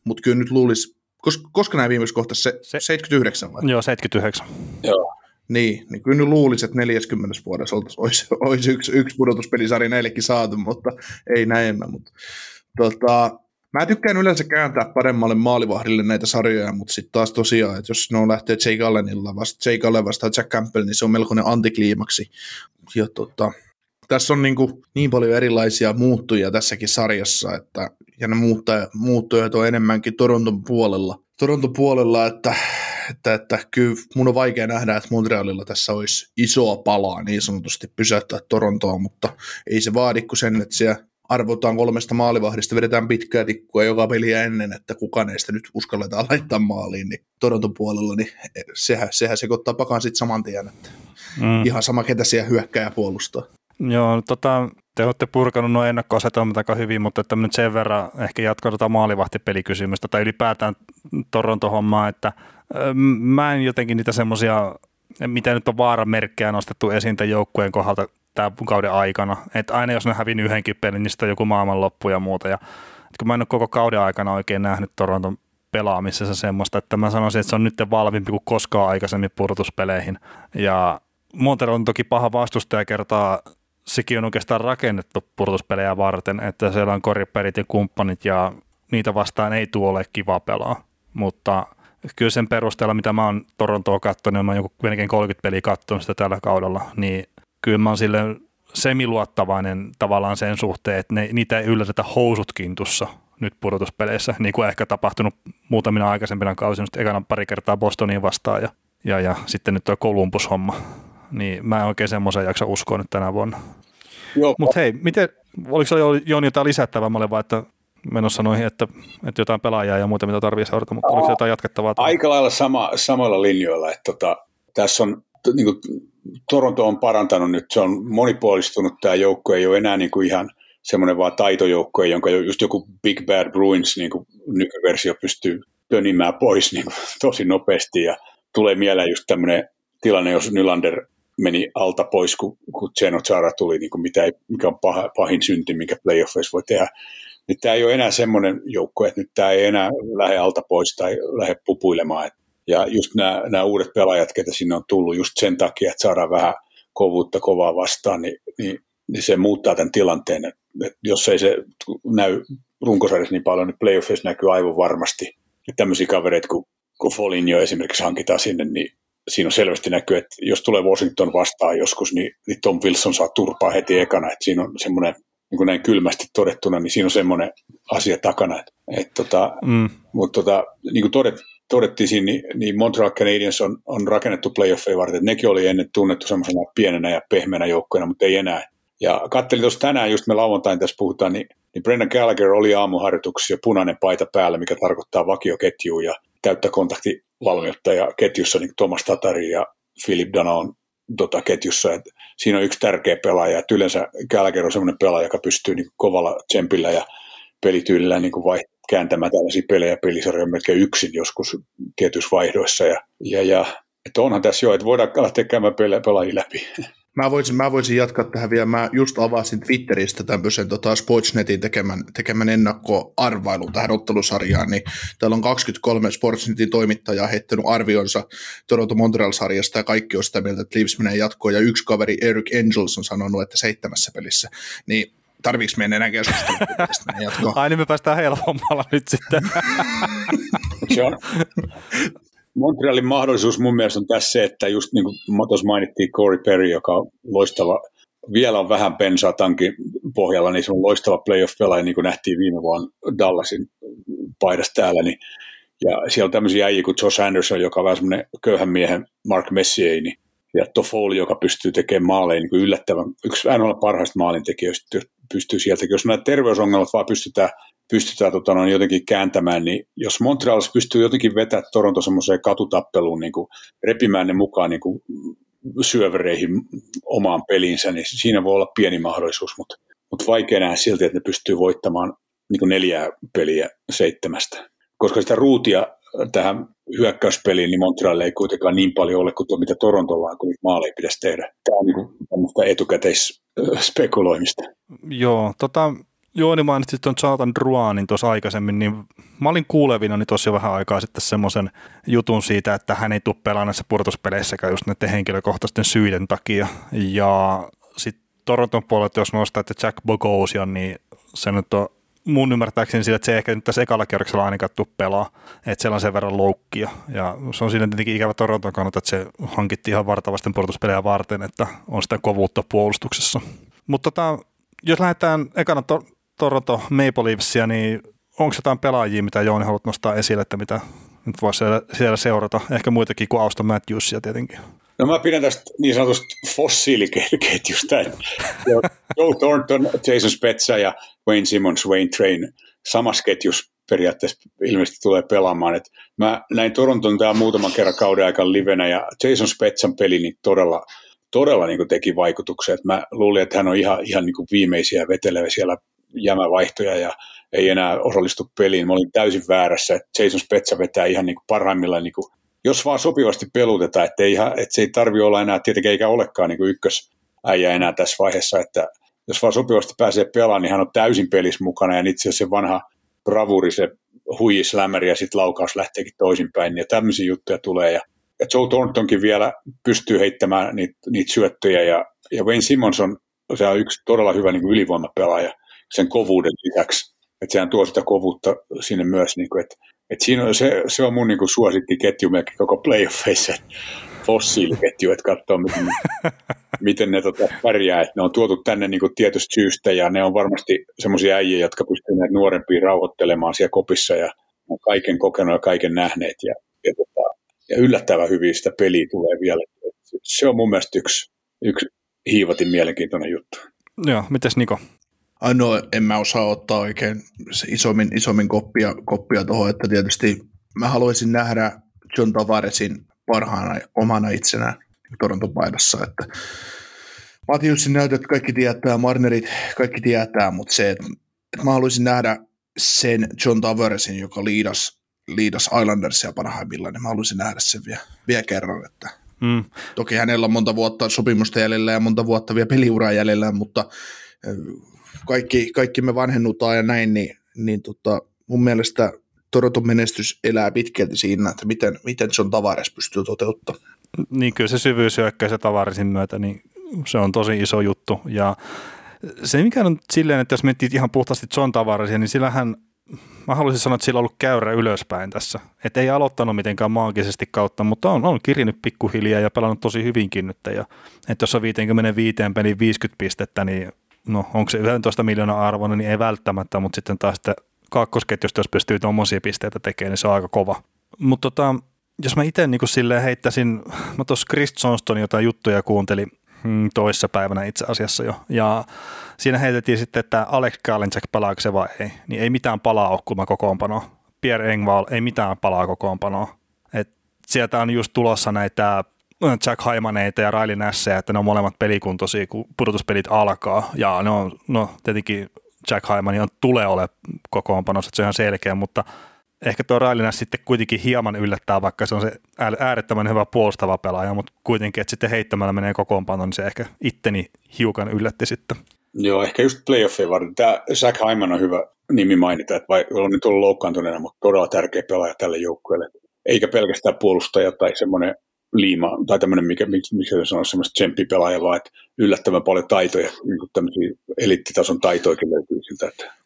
mutta kyllä nyt luulisi, koska, koska nämä viimeksi kohta se, se, 79 vai? Joo, 79. Joo. Niin, niin kyllä nyt luulisi, että 40 vuodessa olisi, olisi, olisi yksi, yksi pudotuspelisarja näillekin saatu, mutta ei näin. Mutta, tota, mä tykkään yleensä kääntää paremmalle maalivahdille näitä sarjoja, mutta sitten taas tosiaan, että jos ne on lähtee Jake Allenilla vasta, Jake Allen vastaan Jack Campbell, niin se on melkoinen antikliimaksi. Ja tota, tässä on niin, kuin niin paljon erilaisia muuttujia tässäkin sarjassa, että, ja ne muuttujat, muuttujat on enemmänkin Toronton puolella. Toronton puolella, että, että, että kyllä mun on vaikea nähdä, että Montrealilla tässä olisi isoa palaa niin sanotusti pysäyttää Torontoa, mutta ei se vaadi kuin sen, että siellä arvotaan kolmesta maalivahdista, vedetään pitkää tikkua joka peliä ennen, että kuka näistä nyt uskalletaan laittaa maaliin, niin Toronton puolella, niin sehän, sehän sekoittaa pakan sitten saman tien, että mm. ihan sama ketä siellä hyökkää ja puolustaa. Joo, tota, te olette purkanut nuo ennakkoasetelmat aika hyvin, mutta että nyt sen verran ehkä jatkaa tota maalivahtipelikysymystä tai ylipäätään Toronto-hommaa, että mä en jotenkin niitä semmoisia, mitä nyt on vaaramerkkejä nostettu esiin tämän joukkueen kohdalta tämän kauden aikana, että aina jos ne hävin yhdenkin pelin, niin sitten on joku maailmanloppu ja muuta, ja kun mä en ole koko kauden aikana oikein nähnyt Toronton pelaamisessa semmoista, että mä sanoisin, että se on nyt valvimpi kuin koskaan aikaisemmin pudotuspeleihin, ja Monter on toki paha vastustaja kertaa sekin on oikeastaan rakennettu purtuspelejä varten, että siellä on koriperit ja kumppanit ja niitä vastaan ei tule ole kiva pelaa, mutta kyllä sen perusteella, mitä mä oon Torontoa katsonut, mä oon joku melkein 30 peliä katsonut sitä tällä kaudella, niin kyllä mä oon sille semiluottavainen tavallaan sen suhteen, että ne, niitä ei yllätetä housut kintussa nyt pudotuspeleissä, niin kuin ehkä tapahtunut muutamina aikaisempina kausina, ekana pari kertaa Bostoniin vastaan ja, ja, ja sitten nyt tuo Columbus-homma niin mä en oikein semmoisen jaksa uskoa nyt tänä vuonna. Mutta hei, miten, oliko se Joni jotain lisättävää, mä vai, että menossa noihin, että, että jotain pelaajaa ja muuta, mitä tarvitsee seurata, mutta oliko jotain jatkettavaa? Aika lailla sama, samoilla linjoilla, että tota, tässä on, niin kuin, Toronto on parantanut nyt, se on monipuolistunut tämä joukko, ei ole enää niin kuin ihan semmoinen vaan taitojoukko, jonka just joku Big Bad Bruins niin kuin nykyversio pystyy tönimään pois niin kuin, tosi nopeasti ja tulee mieleen just tämmöinen tilanne, jos Nylander meni alta pois, kun, kun Geno Chara tuli, niin kuin mitä ei, mikä on paha, pahin synti, mikä playoffeissa voi tehdä. Nyt tämä ei ole enää semmoinen joukko, että nyt tämä ei enää lähde alta pois tai lähde pupuilemaan. Ja just nämä, nämä uudet pelaajat, ketä sinne on tullut just sen takia, että saadaan vähän kovuutta kovaa vastaan, niin, niin, niin se muuttaa tämän tilanteen. Et, et jos ei se näy runkosarjassa niin paljon, niin playoffissa näkyy aivan varmasti. Ja tämmöisiä kavereita, kun, kun Foligno esimerkiksi hankitaan sinne, niin siinä on selvästi näkyy, että jos tulee Washington vastaan joskus, niin, niin Tom Wilson saa turpaa heti ekana, että siinä on semmoinen niin kuin näin kylmästi todettuna, niin siinä on semmoinen asia takana. Että, et tota, mm. Mutta tota, niin kuin todet, todettiin siinä, niin, niin Montreal Canadiens on, on rakennettu playoffeja varten. Että nekin oli ennen tunnettu semmoisena pienenä ja pehmeänä joukkoina, mutta ei enää. Ja kattelin tuossa tänään, just me lauantain tässä puhutaan, niin, niin Brendan Gallagher oli aamuharjoituksessa ja punainen paita päällä, mikä tarkoittaa vakioketjua ja täyttä kontaktivalmiutta ja ketjussa niin Thomas Tatari ja Philip Dano tota, ketjussa. Et siinä on yksi tärkeä pelaaja. Et yleensä Gallagher on sellainen pelaaja, joka pystyy niin kovalla tsempillä ja pelityylillä niin vai, kääntämään tällaisia pelejä pelisarjoja melkein yksin joskus tietyissä vaihdoissa. Ja, ja, ja että onhan tässä jo, että voidaan lähteä käymään pelaajia läpi. Mä voisin, mä voisin jatkaa tähän vielä. Mä just avasin Twitteristä tämmöisen tota Sportsnetin tekemän, tekemän ennakkoarvailun tähän ottelusarjaan, niin täällä on 23 Sportsnetin toimittajaa heittänyt arvionsa Toronto Montreal-sarjasta ja kaikki on sitä mieltä, että Leafs menee jatkoon ja yksi kaveri Eric Angels on sanonut, että seitsemässä pelissä. Niin tarviiko meidän enää keskustella tästä jatkoa? Ai niin me päästään helpommalla nyt sitten. Se on, Montrealin mahdollisuus mun mielestä on tässä se, että just niin kuin tuossa mainittiin Corey Perry, joka on loistava, vielä on vähän pensaa tankin pohjalla, niin se on loistava playoff-pelaaja, niin kuin nähtiin viime vuonna Dallasin paidassa täällä, niin ja siellä on tämmöisiä äijä kuin Josh Anderson, joka on vähän semmoinen köyhän miehen Mark Messier, niin, ja Toffoli, joka pystyy tekemään maaleja niin kuin yllättävän, yksi olla parhaista maalintekijöistä pystyy sieltäkin. Jos nämä terveysongelmat vaan pystytään pystytään tota, noin, jotenkin kääntämään, niin jos Montreal pystyy jotenkin vetämään Toronto semmoiseen katutappeluun, niin kuin repimään ne mukaan niin kuin syövereihin omaan peliinsä, niin siinä voi olla pieni mahdollisuus, mutta, mutta vaikea nähdä silti, että ne pystyy voittamaan niin kuin neljää peliä seitsemästä. Koska sitä ruutia tähän hyökkäyspeliin, niin Montreal ei kuitenkaan niin paljon ole kuin tuo, mitä Torontolla on, kun maaleja pitäisi tehdä. Tämä on niin kuin etukäteisspekuloimista. Joo, tota, Joo, niin mainitsit tuon Jonathan Druanin tuossa aikaisemmin, niin mä olin kuulevina niin tosi vähän aikaa sitten semmoisen jutun siitä, että hän ei tule pelaamaan näissä pudotuspeleissäkään just näiden henkilökohtaisten syiden takia. Ja sitten Toronton puolelta, jos nostaa, että Jack Bogosian, niin se nyt on mun ymmärtääkseni sillä, että se ehkä nyt tässä ekalla kierroksella ainakaan tuu pelaa, että siellä on sen verran loukkia. Ja se on siinä tietenkin ikävä Toronton kannalta, että se hankittiin ihan vartavasten pudotuspelejä varten, että on sitä kovuutta puolustuksessa. Mutta tota, jos lähdetään ekana Toronto Maple Leafsia, niin onko jotain pelaajia, mitä Jooni haluat nostaa esille, että mitä nyt voisi siellä, siellä seurata? Ehkä muitakin kuin Auston Matthewsia tietenkin. No mä pidän tästä niin sanotusta fossiiliketjusta. Joe Thornton, Jason Spezza ja Wayne Simmons, Wayne Train samassa ketjussa periaatteessa ilmeisesti tulee pelaamaan. Et mä näin Toronton täällä muutaman kerran kauden aikana livenä ja Jason Spezzan peli niin todella, todella niin teki vaikutuksia. Et mä luulin, että hän on ihan, ihan niin viimeisiä vetelevä siellä jämävaihtoja ja ei enää osallistu peliin. Mä olin täysin väärässä, että Jason Spezza vetää ihan niin kuin parhaimmillaan, niin kuin, jos vaan sopivasti pelutetaan, että, ei, että se ei tarvi olla enää, tietenkin eikä olekaan niin ykkösäijä enää tässä vaiheessa, että jos vaan sopivasti pääsee pelaamaan, niin hän on täysin pelissä mukana ja itse asiassa se vanha bravuri, se huijislämäri ja sitten laukaus lähteekin toisinpäin ja tämmöisiä juttuja tulee ja, ja Joe Thorntonkin vielä pystyy heittämään niitä, niitä syöttöjä ja, ja Wayne Simmons on, se on yksi todella hyvä niin kuin ylivoimapelaaja sen kovuuden lisäksi. Että sehän tuo sitä kovuutta sinne myös, niin kuin, että, että siinä on, se, se on mun niin suosikkiketju melkein koko playoffeissa, fossiiliketju, että katsoo, miten, miten ne tota, pärjää. Että ne on tuotu tänne niin tietystä syystä ja ne on varmasti semmoisia äijä, jotka pystyvät näitä nuorempia rauhoittelemaan siellä kopissa ja on kaiken kokenut ja kaiken nähneet ja, ja, tota, ja yllättävän hyvin sitä peliä tulee vielä. Se on mun mielestä yksi, yksi hiivatin mielenkiintoinen juttu. Joo, mites Niko? No en mä osaa ottaa oikein isommin, isommin koppia, koppia tuohon, että tietysti mä haluaisin nähdä John Tavaresin parhaana omana itsenään Toronton paidassa, että Matiusin näytöt kaikki tietää, Marnerit kaikki tietää, mutta se, että, että mä haluaisin nähdä sen John Tavaresin, joka liidas, liidas Islandersia parhaimmillaan, niin mä haluaisin nähdä sen vielä, vielä kerran, että mm. toki hänellä on monta vuotta sopimusta jäljellä ja monta vuotta vielä peliuraa jäljellä, mutta kaikki, kaikki me vanhennutaan ja näin, niin, niin tota, mun mielestä Toronton menestys elää pitkälti siinä, että miten, miten John Tavares pystyy toteuttamaan. Niin kyllä se syvyys hyökkäys Tavaresin myötä, niin se on tosi iso juttu. Ja se mikä on silleen, että jos miettii ihan puhtaasti John Tavaresia, niin sillähän mä haluaisin sanoa, että sillä on ollut käyrä ylöspäin tässä. Että ei aloittanut mitenkään maagisesti kautta, mutta on, on kirjannut pikkuhiljaa ja pelannut tosi hyvinkin nyt. Ja, että jos on 55 pelin 50 pistettä, niin no onko se 11 miljoonaa arvoinen, niin ei välttämättä, mutta sitten taas sitten kakkosketjusta, jos pystyy tuommoisia pisteitä tekemään, niin se on aika kova. Mutta tota, jos mä itse niin silleen heittäisin, mä tuossa Chris Johnstonin jotain juttuja kuuntelin hmm, toissa päivänä itse asiassa jo, ja siinä heitettiin sitten, että Alex Kalinczak palaako se vai ei, niin ei mitään palaa ole kulma kokoonpanoa. Pierre Engvall ei mitään palaa kokoonpanoa. Et sieltä on just tulossa näitä Jack Haimaneita ja Riley Nashia, että ne on molemmat pelikuntoisia, kun pudotuspelit alkaa. Ja ne on, no tietenkin Jack Haiman on tulee ole kokoonpanossa, että se on ihan selkeä, mutta ehkä tuo Nash sitten kuitenkin hieman yllättää, vaikka se on se äärettömän hyvä puolustava pelaaja, mutta kuitenkin, että sitten heittämällä menee kokoonpanoon, niin se ehkä itteni hiukan yllätti sitten. Joo, ehkä just playoffia varten. Tämä Zach Hyman on hyvä nimi mainita, että vai on nyt ollut loukkaantuneena, mutta todella tärkeä pelaaja tälle joukkueelle. Eikä pelkästään puolustaja tai semmoinen liima, tai tämmöinen, mikä, miksi se sanoo, semmoista tsemppipelaaja, vaan että yllättävän paljon taitoja, niin kuin tämmöisiä eliittitason taitoikin löytyy siltä, että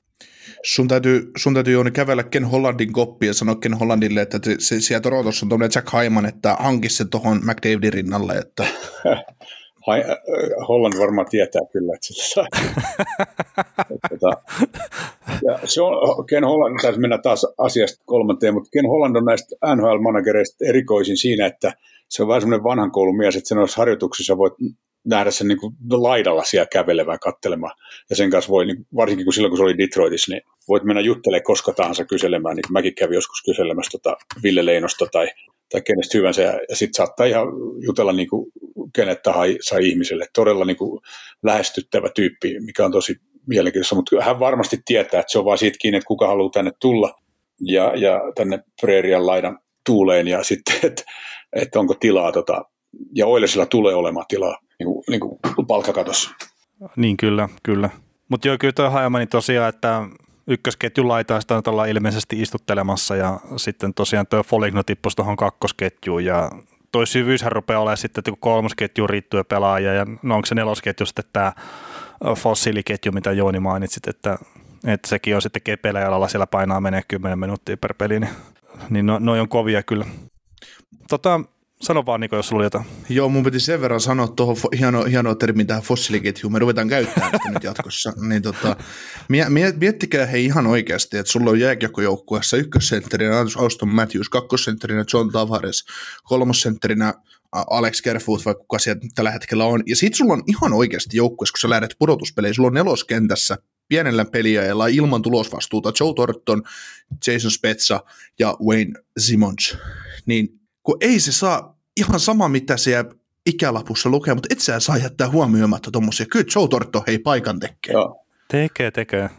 sun täytyy, sun täytyy Jouni kävellä Ken Hollandin koppi ja sanoa Ken Hollandille, että se, siellä Torontossa on tuommoinen Jack Hyman, että hankisi se tuohon McDavidin rinnalle. Että... Äh, Holland varmaan tietää kyllä, että sitä saa. tota, ja se on, Ken Holland, taisi mennä taas asiasta kolmanteen, mutta Ken Holland on näistä NHL-managereista erikoisin siinä, että se on vähän semmoinen vanhan koulun mies, että sen olisi harjoituksissa voit nähdä sen niin kuin laidalla siellä kävelevään kattelemaan. Ja sen kanssa voi, niin varsinkin kun silloin kun se oli Detroitissa, niin voit mennä juttelemaan koska tahansa kyselemään, niin kuin mäkin kävin joskus kyselemässä tota Ville Leinosta tai, tai kenestä hyvänsä, ja, ja sitten saattaa ihan jutella niin kuin kenet tahansa ihmiselle. Todella niin kuin lähestyttävä tyyppi, mikä on tosi mielenkiintoista, mutta hän varmasti tietää, että se on vaan siitä kiinni, että kuka haluaa tänne tulla. Ja, ja tänne preerian laidan tuuleen. Ja sitten, että, että onko tilaa, tota, ja Oilesilla tulee olemaan tilaa niin kuin, niin kuin palkkakatossa. Niin kyllä, kyllä. Mutta joo, kyllä tuo Hajamani tosiaan, että ykkösketjun laitaista nyt ollaan ilmeisesti istuttelemassa ja sitten tosiaan tuo Foligno tippui tuohon kakkosketjuun ja toi syvyyshän rupeaa olemaan sitten, että kolmosketju riittyy pelaaja ja no onko se nelosketju sitten tämä fossiiliketju, mitä Jooni mainitsit, että, että sekin on sitten kepeillä jalalla, siellä painaa menee 10 minuuttia per peli, niin, niin no, noi on kovia kyllä. Tota, Sano vaan Niko, jos sulla oli jotain. Joo, mun piti sen verran sanoa tuohon hieno, hieno termi tähän fossiiliketjuun. Me ruvetaan käyttämään sitä nyt jatkossa. Niin tota, miettikää hei ihan oikeasti, että sulla on jääkiekkojoukkueessa ykkössentterinä Auston Matthews, kakkosentterinä John Tavares, kolmosentterinä Alex Kerfoot vai kuka sieltä tällä hetkellä on. Ja sit sulla on ihan oikeasti joukkueessa, kun sä lähdet pudotuspeleihin, sulla on neloskentässä pienellä peliajalla ilman tulosvastuuta Joe Torton, Jason Spezza ja Wayne Simmons. Niin kun ei se saa ihan sama, mitä siellä ikälapussa lukee, mutta et sä saa jättää huomioimatta tuommoisia. Kyllä Joe Torto hei paikan tekee. Joo. Tekee, tekee.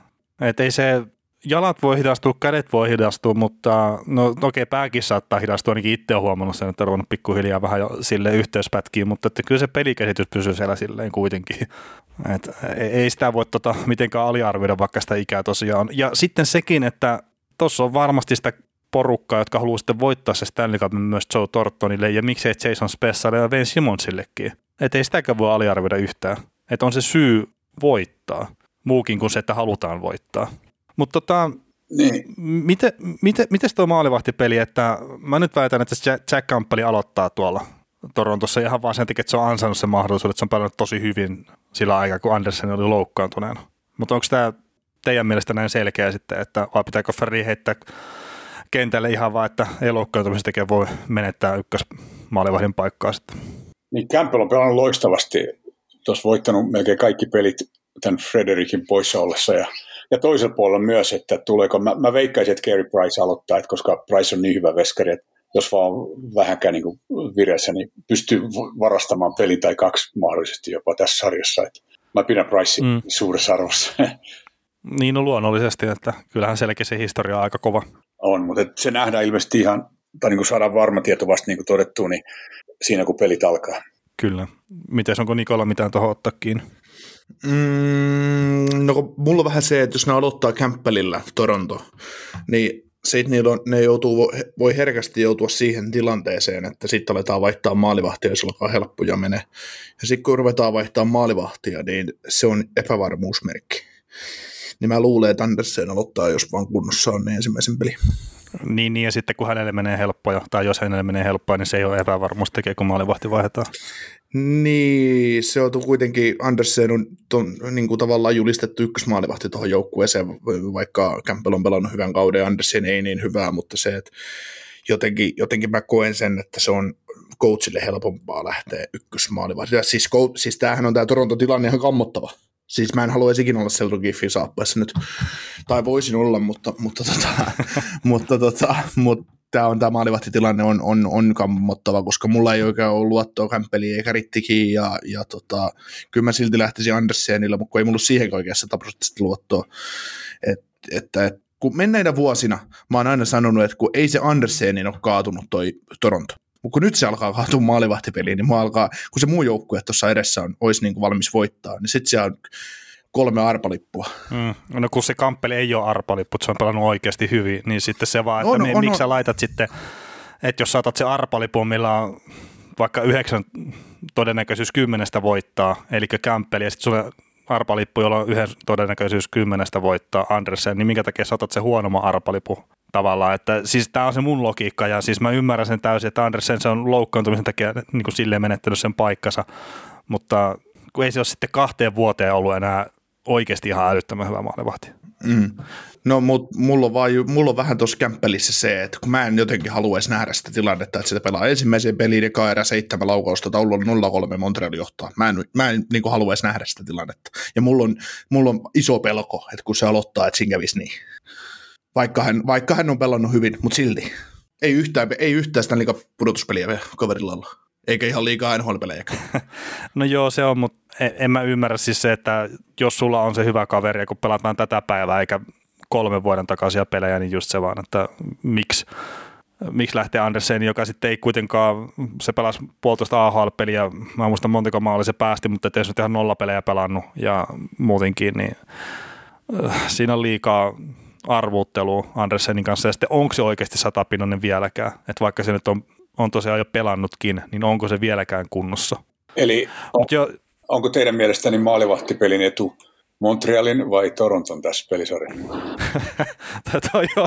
Et ei se, jalat voi hidastua, kädet voi hidastua, mutta no okei, okay, pääkin saattaa hidastua, ainakin itse olen huomannut sen, että on ruvennut pikkuhiljaa vähän jo sille yhteyspätkiin, mutta että kyllä se pelikäsitys pysyy siellä silleen kuitenkin. Et ei sitä voi tota, mitenkään aliarvioida, vaikka sitä ikää tosiaan. Ja sitten sekin, että tuossa on varmasti sitä porukkaa, jotka haluaa sitten voittaa se Stanley Cup myös Joe Tortonille ja miksei Jason Spessalle ja Ben Simonsillekin. Että ei sitäkään voi aliarvioida yhtään. Että on se syy voittaa, muukin kuin se, että halutaan voittaa. Mutta tota, niin. miten, miten, miten tuo maalivahtipeli, että mä nyt väitän, että Jack Campbell aloittaa tuolla Torontossa ihan vaan sen takia, että se on ansainnut sen mahdollisuuden, että se on pelannut tosi hyvin sillä aikaa, kun Andersen oli loukkaantuneena. Mutta onko tämä teidän mielestä näin selkeä sitten, että vai pitääkö Ferri heittää kentälle ihan vaan, että ei loukkaantumisen tekee voi menettää ykkös maalivahdin paikkaa sitten. Niin Campbell on pelannut loistavasti, tuossa voittanut melkein kaikki pelit tämän Frederikin poissa ollessa ja, ja toisella puolella myös, että tuleeko, mä, mä veikkaisin, että Gary Price aloittaa, että koska Price on niin hyvä veskari, että jos vaan vähänkään niin vireessä, niin pystyy varastamaan peli tai kaksi mahdollisesti jopa tässä sarjassa. Että mä pidän Pricein mm. suuressa arvossa. Niin no luonnollisesti, että kyllähän selkeä se historia on aika kova on, mutta se nähdään ilmeisesti ihan, tai niin kuin saadaan varma tieto vasta niin kuin todettu, niin siinä kun pelit alkaa. Kyllä. Miten onko Nikola mitään tuohon ottaa kiinni? Mm, no mulla on vähän se, että jos ne aloittaa Kämppelillä Toronto, niin sitten niillä on, ne joutuu, voi herkästi joutua siihen tilanteeseen, että sitten aletaan vaihtaa maalivahtia, jos alkaa helppoja menee. Ja sitten kun ruvetaan vaihtaa maalivahtia, niin se on epävarmuusmerkki. Niin mä luulen, että Andersen aloittaa, jos vaan kunnossa on ne ensimmäisen peli. Niin, niin, ja sitten kun hänelle menee helppoja, tai jos hänelle menee helppoja, niin se ei ole epävarmuustekijä, kun maalivahti vaihdetaan. Niin, se on kuitenkin, Andersen on ton, niin kuin tavallaan julistettu ykkösmaalivahti tuohon joukkueeseen, vaikka Campbell on pelannut hyvän kauden, Andersen ei niin hyvää, mutta se, että jotenkin, jotenkin mä koen sen, että se on coachille helpompaa lähteä ykkösmaalivahti. Siis, siis tämähän on tämä Toronto-tilanne ihan kammottava. Siis mä en haluaisi ikinä olla Selton Giffin saappaessa nyt, tai voisin olla, mutta, mutta, tota, mutta, tota, mutta tämä on tämä maalivahtitilanne on, on, on kammottava, koska mulla ei oikein ole luottoa Kämppeliin eikä Rittikin, ja, ja tota, kyllä mä silti lähtisin Andersenilla, mutta ei mulla siihen oikeassa sataprosenttisesti luottoa. Et, että, et, kun menneinä vuosina mä oon aina sanonut, että kun ei se Andersenin ole kaatunut toi Toronto, mutta kun nyt se alkaa kaatua maalivahtipeliin, niin alkaa, kun se muu joukkue tuossa edessä on, olisi niin kuin valmis voittaa, niin sitten se on kolme arpalippua. Mm. No kun se kamppeli ei ole arpalippu, se on pelannut oikeasti hyvin, niin sitten se vaan, että on, me, on, miksi on. sä laitat sitten, että jos saatat se arpalipun, millä on vaikka yhdeksän todennäköisyys kymmenestä voittaa, eli kämppeli, ja sitten arpalippu, jolla on yhden todennäköisyys kymmenestä voittaa Andersen, niin minkä takia saatat se huonomman arpalippu tavallaan, että siis tämä on se mun logiikka ja siis mä ymmärrän sen täysin, että Andersen se on loukkaantumisen takia niin kuin silleen menettänyt sen paikkansa, mutta kun ei se ole sitten kahteen vuoteen ollut enää oikeasti ihan älyttömän hyvä maalivahti. Mm. No, mutta mulla on, vaan, mulla on vähän tuossa kämppelissä se, että kun mä en jotenkin haluaisi nähdä sitä tilannetta, että sitä pelaa ensimmäisen peliin ja erä seitsemän laukausta, taulu on 0-3 Montreal johtaa. Mä en, mä en niin haluaisi nähdä sitä tilannetta. Ja mulla on, mulla on iso pelko, että kun se aloittaa, että siinä kävisi niin. Vaikka hän, vaikka hän on pelannut hyvin, mutta silti. Ei yhtään, ei yhtään sitä liikaa pudotuspeliä vielä kaverilla olla. Eikä ihan liikaa nhl no joo, se on, mutta en, en mä ymmärrä siis se, että jos sulla on se hyvä kaveri kun pelataan tätä päivää eikä kolmen vuoden takaisia pelejä, niin just se vaan, että miksi miksi lähtee Andersen, joka sitten ei kuitenkaan, se pelasi puolitoista AHL-peliä, mä muistan montako maali se päästi, mutta ei se ihan nolla pelejä pelannut ja muutenkin, niin äh, siinä on liikaa arvuuttelua Andersenin kanssa ja sitten onko se oikeasti satapinnoinen vieläkään, että vaikka se nyt on on tosiaan jo pelannutkin, niin onko se vieläkään kunnossa? Eli on, jo, onko teidän mielestäni maalivahtipelin etu Montrealin vai Toronton tässä pelisarjassa? Tämä on jo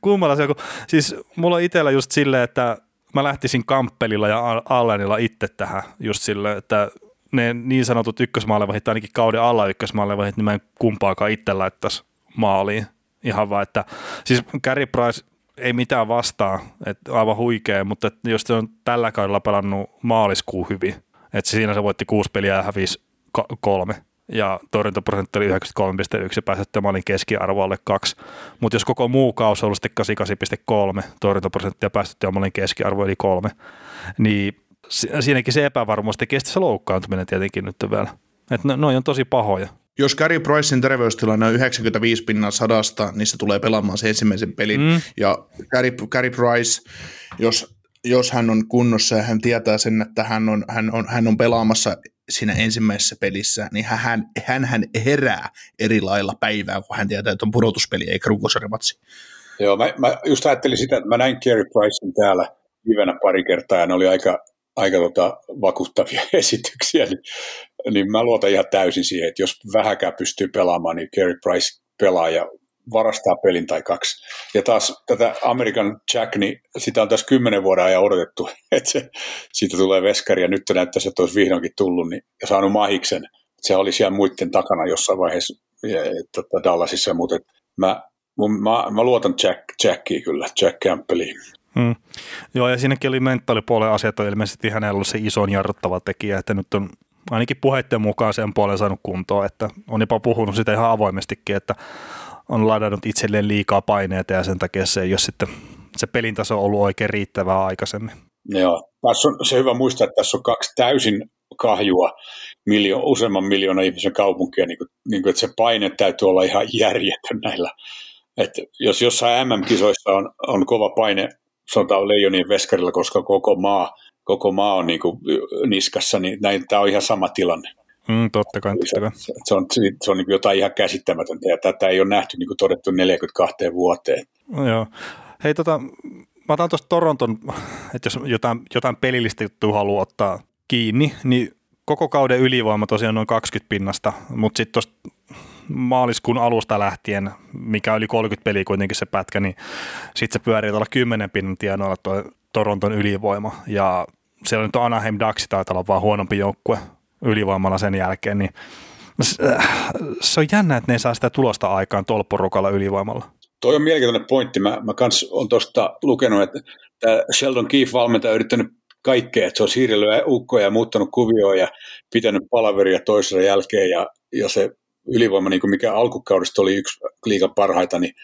kummalla se, kun, siis mulla on itsellä just silleen, että mä lähtisin Kamppelilla ja Allenilla itse tähän just silleen, että ne niin sanotut ykkösmaalevahit, ainakin kauden alla ykkösmaalevahit, niin mä en kumpaakaan itse laittaisi maaliin. Ihan vaan, että siis Gary Price ei mitään vastaa, että aivan huikea, mutta jos se on tällä kaudella pelannut maaliskuun hyvin, että siinä se voitti kuusi peliä ja hävisi kolme, ja torjuntaprosentti oli 93,1 ja päästetty keskiarvo alle kaksi. Mutta jos koko muu kausi on ollut sitten 88,3 torjuntaprosenttia päästetty maalin keskiarvo eli kolme, niin siinäkin se epävarmuus tekee se loukkaantuminen tietenkin nyt vielä. Että no, noin on tosi pahoja. Jos Gary Pricein terveystilanne on 95 pinnan sadasta, niin se tulee pelaamaan se ensimmäisen pelin. Mm. Ja Gary, Gary Price, jos, jos hän on kunnossa ja hän tietää sen, että hän on, hän on, hän on pelaamassa siinä ensimmäisessä pelissä, niin hän, hän, hän herää eri lailla päivää, kun hän tietää, että on pudotuspeli eikä runkosarjamatsi. Joo, mä, mä just ajattelin sitä, että mä näin Gary Pricein täällä livenä pari kertaa ja ne oli aika, aika tota, vakuuttavia esityksiä, niin niin mä luotan ihan täysin siihen, että jos vähäkään pystyy pelaamaan, niin Carey Price pelaa ja varastaa pelin tai kaksi. Ja taas tätä American Jack, niin sitä on tässä kymmenen vuoden ajan odotettu, että se, siitä tulee veskari ja nyt näyttäisi, että olisi vihdoinkin tullut niin, ja saanut mahiksen. Se oli siellä muiden takana jossain vaiheessa tota Dallasissa, mutta mä, mä, mä, luotan Jack, Jackiin kyllä, Jack Campbelliin. Hmm. Joo, ja siinäkin oli mentaalipuolen asiat on ilmeisesti hänellä ollut se ison jarruttava tekijä, että nyt on ainakin puheiden mukaan sen puolen saanut kuntoon, että on jopa puhunut sitä ihan avoimestikin, että on ladannut itselleen liikaa paineita ja sen takia se ei ole sitten se pelin taso ollut oikein riittävää aikaisemmin. Joo, tässä on se hyvä muistaa, että tässä on kaksi täysin kahjua miljo- useamman miljoonan ihmisen kaupunkia, niin kuin, niin kuin, että se paine täytyy olla ihan järjetön näillä. Että jos jossain MM-kisoissa on, on kova paine, sanotaan leijonien veskarilla, koska koko maa koko maa on niin kuin niskassa, niin näin, tämä on ihan sama tilanne. Mm, totta kai. Kai. Se, se, on, se on niin jotain ihan käsittämätöntä ja tätä ei ole nähty niin kuin todettu 42 vuoteen. No, joo. Hei, tota, mä otan tuosta Toronton, että jos jotain, jotain pelillistä juttua haluaa ottaa kiinni, niin koko kauden ylivoima tosiaan noin 20 pinnasta, mutta sitten tuosta maaliskuun alusta lähtien, mikä oli 30 peliä kuitenkin se pätkä, niin sitten se pyörii tuolla 10 pinnan tienoilla tuo Toronton ylivoima. Ja siellä nyt Anaheim Ducks taitaa olla vaan huonompi joukkue ylivoimalla sen jälkeen, niin se on jännä, että ne ei saa sitä tulosta aikaan tuolla porukalla ylivoimalla. Toi on mielenkiintoinen pointti. Mä, mä kans on tuosta lukenut, että Sheldon Keefe-valmentaja on yrittänyt kaikkea, että se on siirrellyt ukkoja ja muuttanut kuvioon ja pitänyt palaveria toisessa jälkeen ja, ja se ylivoima, niin kuin mikä alkukaudesta oli yksi liikan parhaita, niin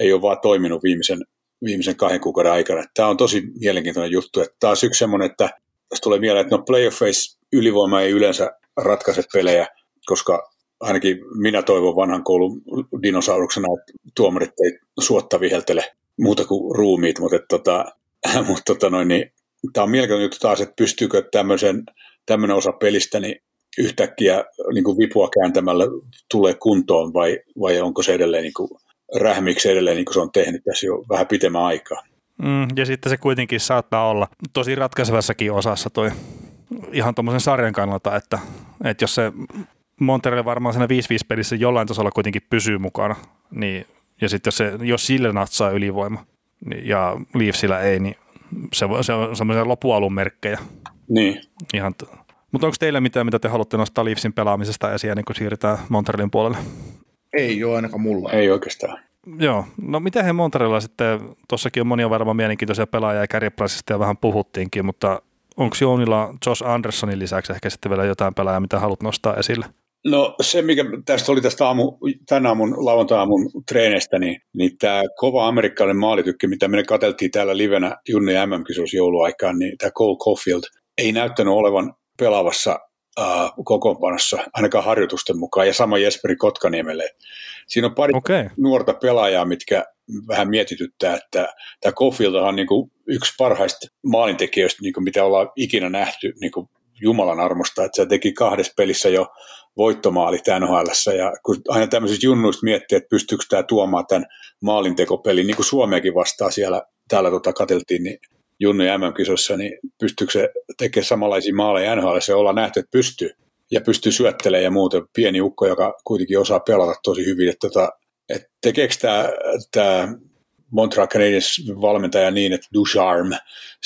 ei ole vaan toiminut viimeisen, viimeisen kahden kuukauden aikana. Tämä on tosi mielenkiintoinen juttu. Että taas yksi semmoinen, että tässä tulee mieleen, että no playoffeissa ylivoima ei yleensä ratkaise pelejä, koska ainakin minä toivon vanhan koulun dinosauruksena, että tuomarit ei suotta viheltele muuta kuin ruumiit, mutta, että, tota, mutta tota noin, niin, tämä on mielenkiintoinen juttu taas, että pystyykö tämmöisen, tämmöinen osa pelistä niin yhtäkkiä niin kuin vipua kääntämällä tulee kuntoon vai, vai onko se edelleen niin kuin, rähmiksi edelleen niin kuin se on tehnyt tässä jo vähän pitemmän aikaa. Mm, ja sitten se kuitenkin saattaa olla tosi ratkaisevassakin osassa toi ihan tuommoisen sarjan kannalta, että, että jos se Montreal varmaan siinä 5-5 pelissä jollain tasolla kuitenkin pysyy mukana, niin, ja sitten jos, se, jos sille natsaa ylivoima niin, ja Leafsillä ei, niin se, se on semmoisia lopualun merkkejä. Niin. Ihan t- mutta onko teillä mitään, mitä te haluatte nostaa Leafsin pelaamisesta esiin, niin kun siirrytään Montrealin puolelle? Ei ole ainakaan mulla. Ei oikeastaan. Joo, no miten he Montrealilla sitten, tuossakin on monia varmaan mielenkiintoisia pelaajia ja Kärjeprasista ja vähän puhuttiinkin, mutta onko Jounilla Josh Andersonin lisäksi ehkä sitten vielä jotain pelaajaa, mitä haluat nostaa esille? No se, mikä tästä oli tästä aamu, tänä aamun lauantai-aamun treenestä, niin, niin tämä kova amerikkalainen maalitykki, mitä me katseltiin täällä livenä Junni MM-kisoissa jouluaikaan, niin tämä Cole Caulfield ei näyttänyt olevan pelaavassa äh, kokoonpanossa, ainakaan harjoitusten mukaan, ja sama Jesperi Kotkaniemelle. Siinä on pari okay. nuorta pelaajaa, mitkä vähän mietityttää, että tämä Caulfield on niin kuin yksi parhaista maalintekijöistä, niin kuin mitä ollaan ikinä nähty niin kuin Jumalan armosta, että se teki kahdessa pelissä jo voittomaali NHL. Ja kun aina tämmöisistä junnuista miettii, että pystyykö tämä tuomaan tämän maalintekopelin, niin kuin Suomeakin vastaa siellä, täällä tota katseltiin, niin Junnu MM-kisossa, niin pystyykö se tekemään samanlaisia maaleja NHL, se ollaan nähty, että pystyy. Ja pystyy syöttelemään ja muuten pieni ukko, joka kuitenkin osaa pelata tosi hyvin. Että, tota, että tekeekö tämä, tämä Montreal Canadiens valmentaja niin, että Ducharm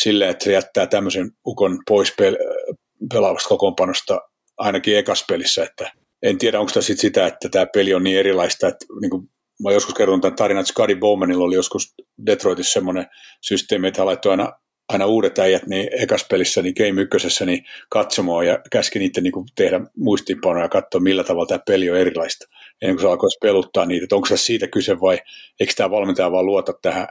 silleen, että se jättää tämmöisen ukon pois pel- pelaavasta kokoonpanosta ainakin ekas pelissä, että en tiedä, onko tämä sit sitä, että tämä peli on niin erilaista, että niin kuin mä joskus kerron tämän tarinan, että Scotty Bowmanilla oli joskus Detroitissa semmoinen systeemi, että hän laittoi aina, aina uudet äijät niin ekas pelissä, niin Game ykkösessä, niin katsomaan ja käski niiden niin tehdä muistiinpanoja ja katsoa, millä tavalla tämä peli on erilaista, ennen kuin se alkoi peluttaa niitä, että onko se siitä kyse vai eikö tämä valmentaja vaan luota tähän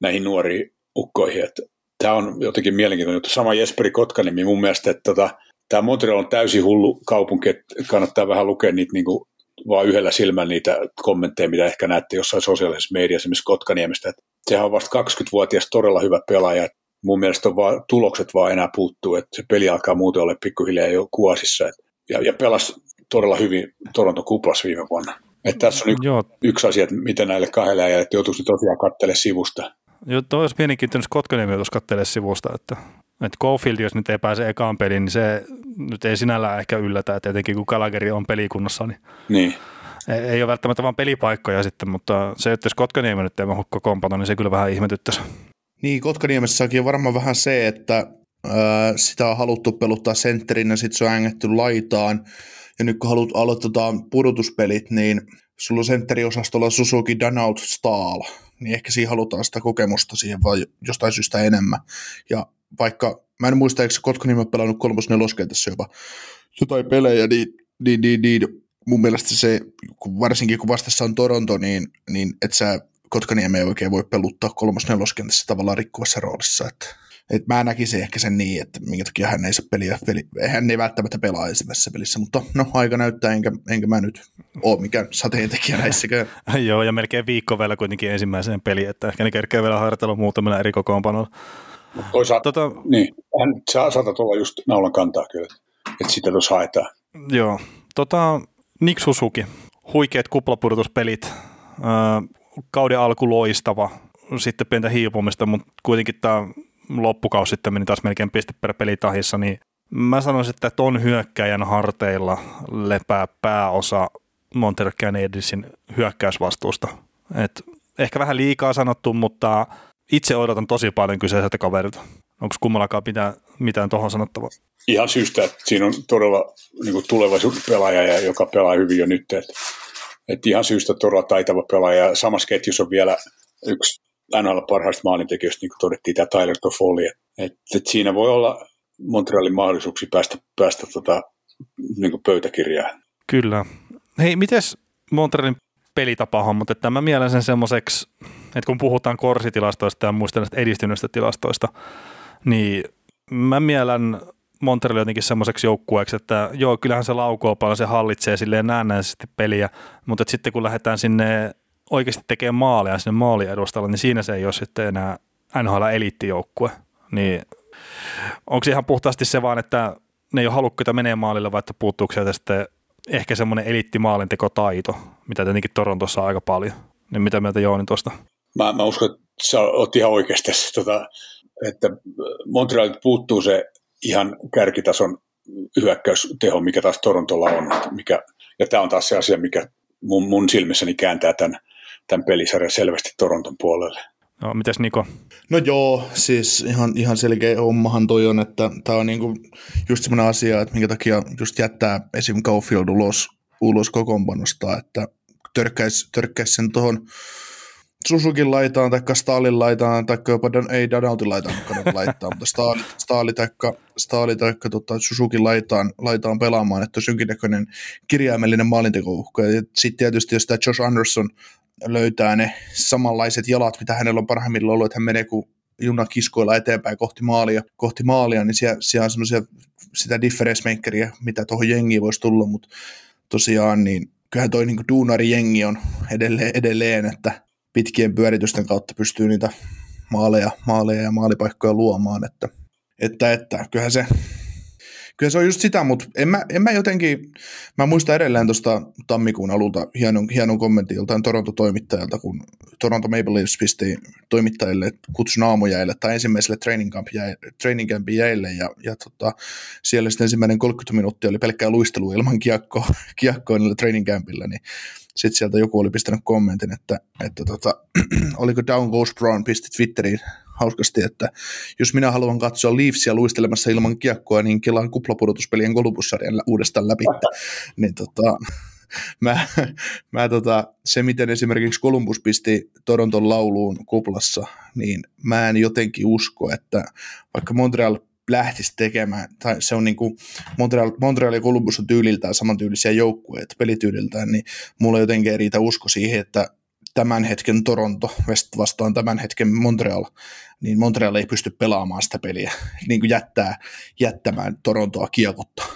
näihin nuoriin ukkoihin, että tämä on jotenkin mielenkiintoinen juttu. Sama Jesperi Kotkanimi mun mielestä, että tota, tämä Montreal on täysin hullu kaupunki, että kannattaa vähän lukea niitä niin kuin vaan yhdellä silmällä niitä kommentteja, mitä ehkä näette jossain sosiaalisessa mediassa, esimerkiksi Kotkaniemestä. Että sehän on vasta 20-vuotias todella hyvä pelaaja. Mun mielestä on vaan, tulokset vaan enää puuttuu, että se peli alkaa muuten olla pikkuhiljaa jo kuosissa. ja, ja pelasi todella hyvin Toronto kuplas viime vuonna. Että tässä on yksi, yksi asia, että miten näille kahdelle ajalle joutuisi tosiaan katselemaan sivusta. Joo, toi olisi mielenkiintoinen, jos Kotkaniemi joutuisi katselemaan sivusta, että että Caulfield, jos nyt ei pääse ekaan peliin, niin se nyt ei sinällään ehkä yllätä, että etenkin kun Kalageri on pelikunnassa, niin, niin. Ei, ei ole välttämättä vain pelipaikkoja sitten, mutta se, että jos Kotkaniemi nyt ei mahdu kokoonpano, niin se kyllä vähän ihmetyttäisi. Niin, Kotkaniemessäkin on varmaan vähän se, että ää, sitä on haluttu peluttaa sentterin ja sitten se on ängetty laitaan. Ja nyt kun haluat aloittaa pudotuspelit, niin sulla on sentteriosastolla Suzuki Danaut Stahl, niin ehkä siihen halutaan sitä kokemusta siihen vaan jostain syystä enemmän. Ja vaikka, mä en muista, eikö Kotkaniemi pelannut kolmos neloskentässä jopa jotain pelejä, niin, niin, niin, niin mun mielestä se, varsinkin kun vastassa on Toronto, niin, niin et sä Kotkaniemi ei oikein voi peluttaa kolmos neloskentässä tavallaan rikkuvassa roolissa, että et mä näkisin ehkä sen niin, että minkä takia hän ei saa peliä, peli, hän ei välttämättä pelaa ensimmäisessä pelissä, mutta no aika näyttää, enkä, enkä mä nyt ole mikään sateentekijä näissäkään. Joo, ja melkein viikko vielä kuitenkin ensimmäiseen peliin, että ehkä ne kerkee vielä harjoitella muutamilla eri kokoonpanoilla. Toisaalta, tota, niin, hän saa, saatat olla just naulan kantaa kyllä, että sitä tuossa haetaan. Joo, tota, Nick Suzuki, huikeat kuplapurtuspelit, äh, kauden alku loistava, sitten pientä hiipumista, mutta kuitenkin tämä loppukausi sitten meni taas melkein piste per pelitahissa, niin mä sanoisin, että ton hyökkäjän harteilla lepää pääosa Montreal Canadiensin hyökkäysvastuusta. Et ehkä vähän liikaa sanottu, mutta itse odotan tosi paljon kyseiseltä kaverilta. Onko kummallakaan mitään, mitään tuohon sanottavaa? Ihan syystä, että siinä on todella niin tulevaisuuden pelaaja, ja joka pelaa hyvin jo nyt. Että, että ihan syystä todella taitava pelaaja. Samassa ketjussa on vielä yksi NHL parhaista maalintekijöistä, niin kuin todettiin, tämä Tyler Toffoli. Että, että siinä voi olla Montrealin mahdollisuuksia päästä, päästä tota, niin pöytäkirjaan. Kyllä. Hei, miten Montrealin pelitapahommat, että mä mielen sen semmoiseksi, että kun puhutaan korsitilastoista ja muista edistyneistä tilastoista, niin mä mielen Montreal jotenkin semmoiseksi joukkueeksi, että joo, kyllähän se laukoo paljon, se hallitsee silleen näennäisesti peliä, mutta sitten kun lähdetään sinne oikeasti tekemään maaleja sinne maaliedustalla, niin siinä se ei ole sitten enää NHL-eliittijoukkue. Niin onko ihan puhtaasti se vaan, että ne ei ole halukkaita menee maalille, vai että puuttuuko sieltä sitten ehkä semmoinen eliittimaalintekotaito, mitä tietenkin Torontossa on aika paljon. Niin mitä mieltä Jooni tuosta? Mä, mä uskon, että sä oot ihan oikeasti tota, että Montrealilta puuttuu se ihan kärkitason hyökkäysteho, mikä taas Torontolla on. Mikä, ja tämä on taas se asia, mikä mun, mun silmissäni kääntää tämän, tämän pelisarjan selvästi Toronton puolelle. No, mitäs Niko? No joo, siis ihan, ihan selkeä hommahan toi on, että tämä on niinku just semmoinen asia, että minkä takia just jättää esim. Caulfield ulos, ulos kokoonpanosta, että törkkäisi törkkäis sen tuohon Susukin laitaan, tai Stalin laitaan, tai jopa Dan, ei Donaldin laitaan kannata laittaa, mutta Staali, Staali tai, Staali tai tota, Susukin laitaan, laitaan pelaamaan, että olisi jonkinnäköinen kirjaimellinen maalintekouhka. Sitten tietysti, jos tämä Josh Anderson löytää ne samanlaiset jalat, mitä hänellä on parhaimmillaan ollut, että hän menee kuin juna kiskoilla eteenpäin kohti maalia, kohti maalia niin siellä, siellä on semmoisia sitä difference makeria, mitä tuohon jengiin voisi tulla, mutta tosiaan niin kyllähän toi niin duunari jengi on edelleen, edelleen, että pitkien pyöritysten kautta pystyy niitä maaleja, maaleja ja maalipaikkoja luomaan, että, että, että kyllähän se se on just sitä, mutta en mä, en mä jotenkin, mä muistan edelleen tuosta tammikuun alulta hienon, hienon kommentin joltain Toronto-toimittajalta, kun Toronto Maple Leafs pisti toimittajille kutsun aamujäille tai ensimmäiselle training, camp jäille, training campin jäille ja, ja tota, siellä sitten ensimmäinen 30 minuuttia oli pelkkää luistelu ilman kiekkoa, kiekkoa niillä training campilla, niin sitten sieltä joku oli pistänyt kommentin, että, että tota, oliko Down Goes Brown, pisti Twitteriin hauskasti, että jos minä haluan katsoa Leafsia luistelemassa ilman kiekkoa, niin kelaan kuplapudotuspelien Columbus-sarjan uudestaan läpi. niin tota, mä, mä tota, se, miten esimerkiksi Columbus pisti Toronton lauluun kuplassa, niin mä en jotenkin usko, että vaikka Montreal lähtisi tekemään, tai se on niin kuin Montreal, Montreal ja Columbus on tyyliltään samantyylisiä joukkueita pelityyliltään, niin mulla jotenkin ei riitä usko siihen, että tämän hetken Toronto vastaan tämän hetken Montreal, niin Montreal ei pysty pelaamaan sitä peliä, niin kuin jättää, jättämään Torontoa kiekottaa.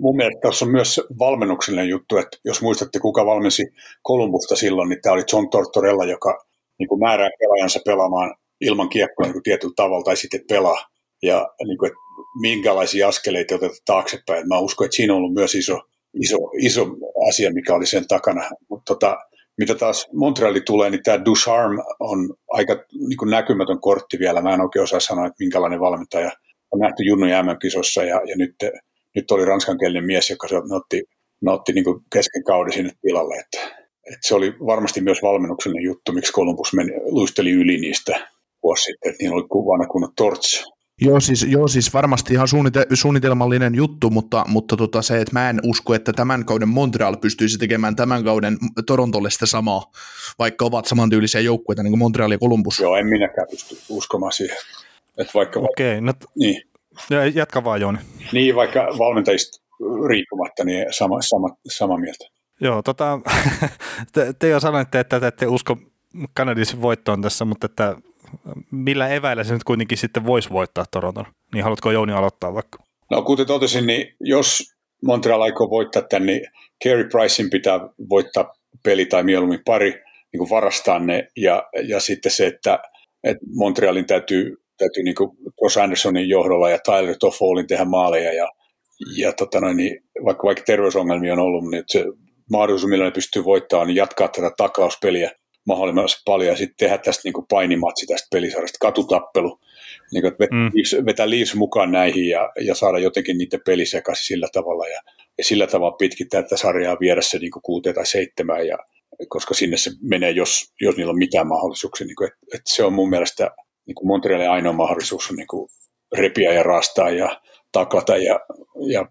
Mun mielestä tässä on myös valmennuksellinen juttu, että jos muistatte kuka valmensi Kolumbusta silloin, niin tämä oli John Tortorella, joka niin kuin määrää pelaajansa pelaamaan ilman kiekkoa niin tietyllä tavalla tai sitten pelaa. Ja niin kuin, että minkälaisia askeleita otetaan taaksepäin. Mä uskon, että siinä on ollut myös iso, iso, iso asia, mikä oli sen takana. Mutta tota, mitä taas Montreali tulee, niin tämä Ducharme on aika niin kuin näkymätön kortti vielä. Mä en oikein osaa sanoa, että minkälainen valmentaja on nähty Junnu kisossa ja, ja nyt, nyt oli ranskankielinen mies, joka se otti, otti niin kuin kesken kauden sinne tilalle. Että, että se oli varmasti myös valmennuksellinen juttu, miksi Columbus meni, luisteli yli niistä vuosi sitten, niillä oli kuvana kun torts Joo siis, joo, siis varmasti ihan suunnite- suunnitelmallinen juttu, mutta, mutta tota se, että mä en usko, että tämän kauden Montreal pystyisi tekemään tämän kauden Torontolle sitä samaa, vaikka ovat samantyylisiä joukkueita niin kuin Montreal ja Columbus. Joo, en minäkään pysty uskomaan siihen. Että vaikka, Okei, no t- niin. jatka vaan Jooni. Niin, vaikka valmentajista riippumatta, niin sama, sama, sama mieltä. Joo, tota, te, te jo sanoitte, että te ette usko Kanadisin voittoon tässä, mutta että millä eväillä se nyt kuitenkin sitten voisi voittaa Toronton? Niin haluatko Jouni aloittaa vaikka? No kuten totesin, niin jos Montreal aikoo voittaa tämän, niin Carey Pricein pitää voittaa peli tai mieluummin pari, niin kuin varastaa ne, ja, ja sitten se, että, että Montrealin täytyy, täytyy niin kuin Ross Andersonin johdolla ja Tyler Toffolin tehdä maaleja, ja, ja tota noin, niin vaikka, vaikka terveysongelmia on ollut, niin se mahdollisuus, millä ne pystyy voittamaan, niin jatkaa tätä takauspeliä mahdollisimman paljon ja sitten tehdä tästä niin kuin painimatsi tästä pelisarjasta, katutappelu, niin kuin, mm. Leafs, vetää Leafs mukaan näihin ja, ja saada jotenkin niiden peli sekaisin sillä tavalla ja, sillä tavalla pitkittää tätä sarjaa viedä se niin kuin kuuteen tai seitsemään, ja, koska sinne se menee, jos, jos niillä on mitään mahdollisuuksia. Niin kuin, että, että se on mun mielestä niin kuin Montrealin ainoa mahdollisuus on niin kuin repiä ja rastaa ja taklata ja, ja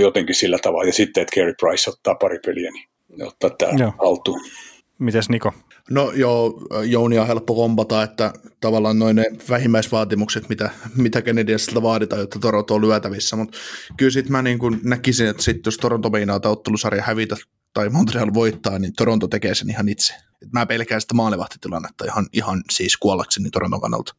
jotenkin sillä tavalla. Ja sitten, että Carey Price ottaa pari peliä, niin ottaa tämä haltuun. Mites Niko? No joo, Jouni on helppo kompata, että tavallaan noin ne vähimmäisvaatimukset, mitä, mitä Canadiensilta vaaditaan, jotta Toronto on lyötävissä, mutta kyllä sitten mä niin kuin näkisin, että sit jos Toronto meinaa tai ottelusarja hävitä tai Montreal voittaa, niin Toronto tekee sen ihan itse. Et mä pelkään sitä maalivahtitilannetta ihan, ihan siis kuollakseni Toronton kannalta.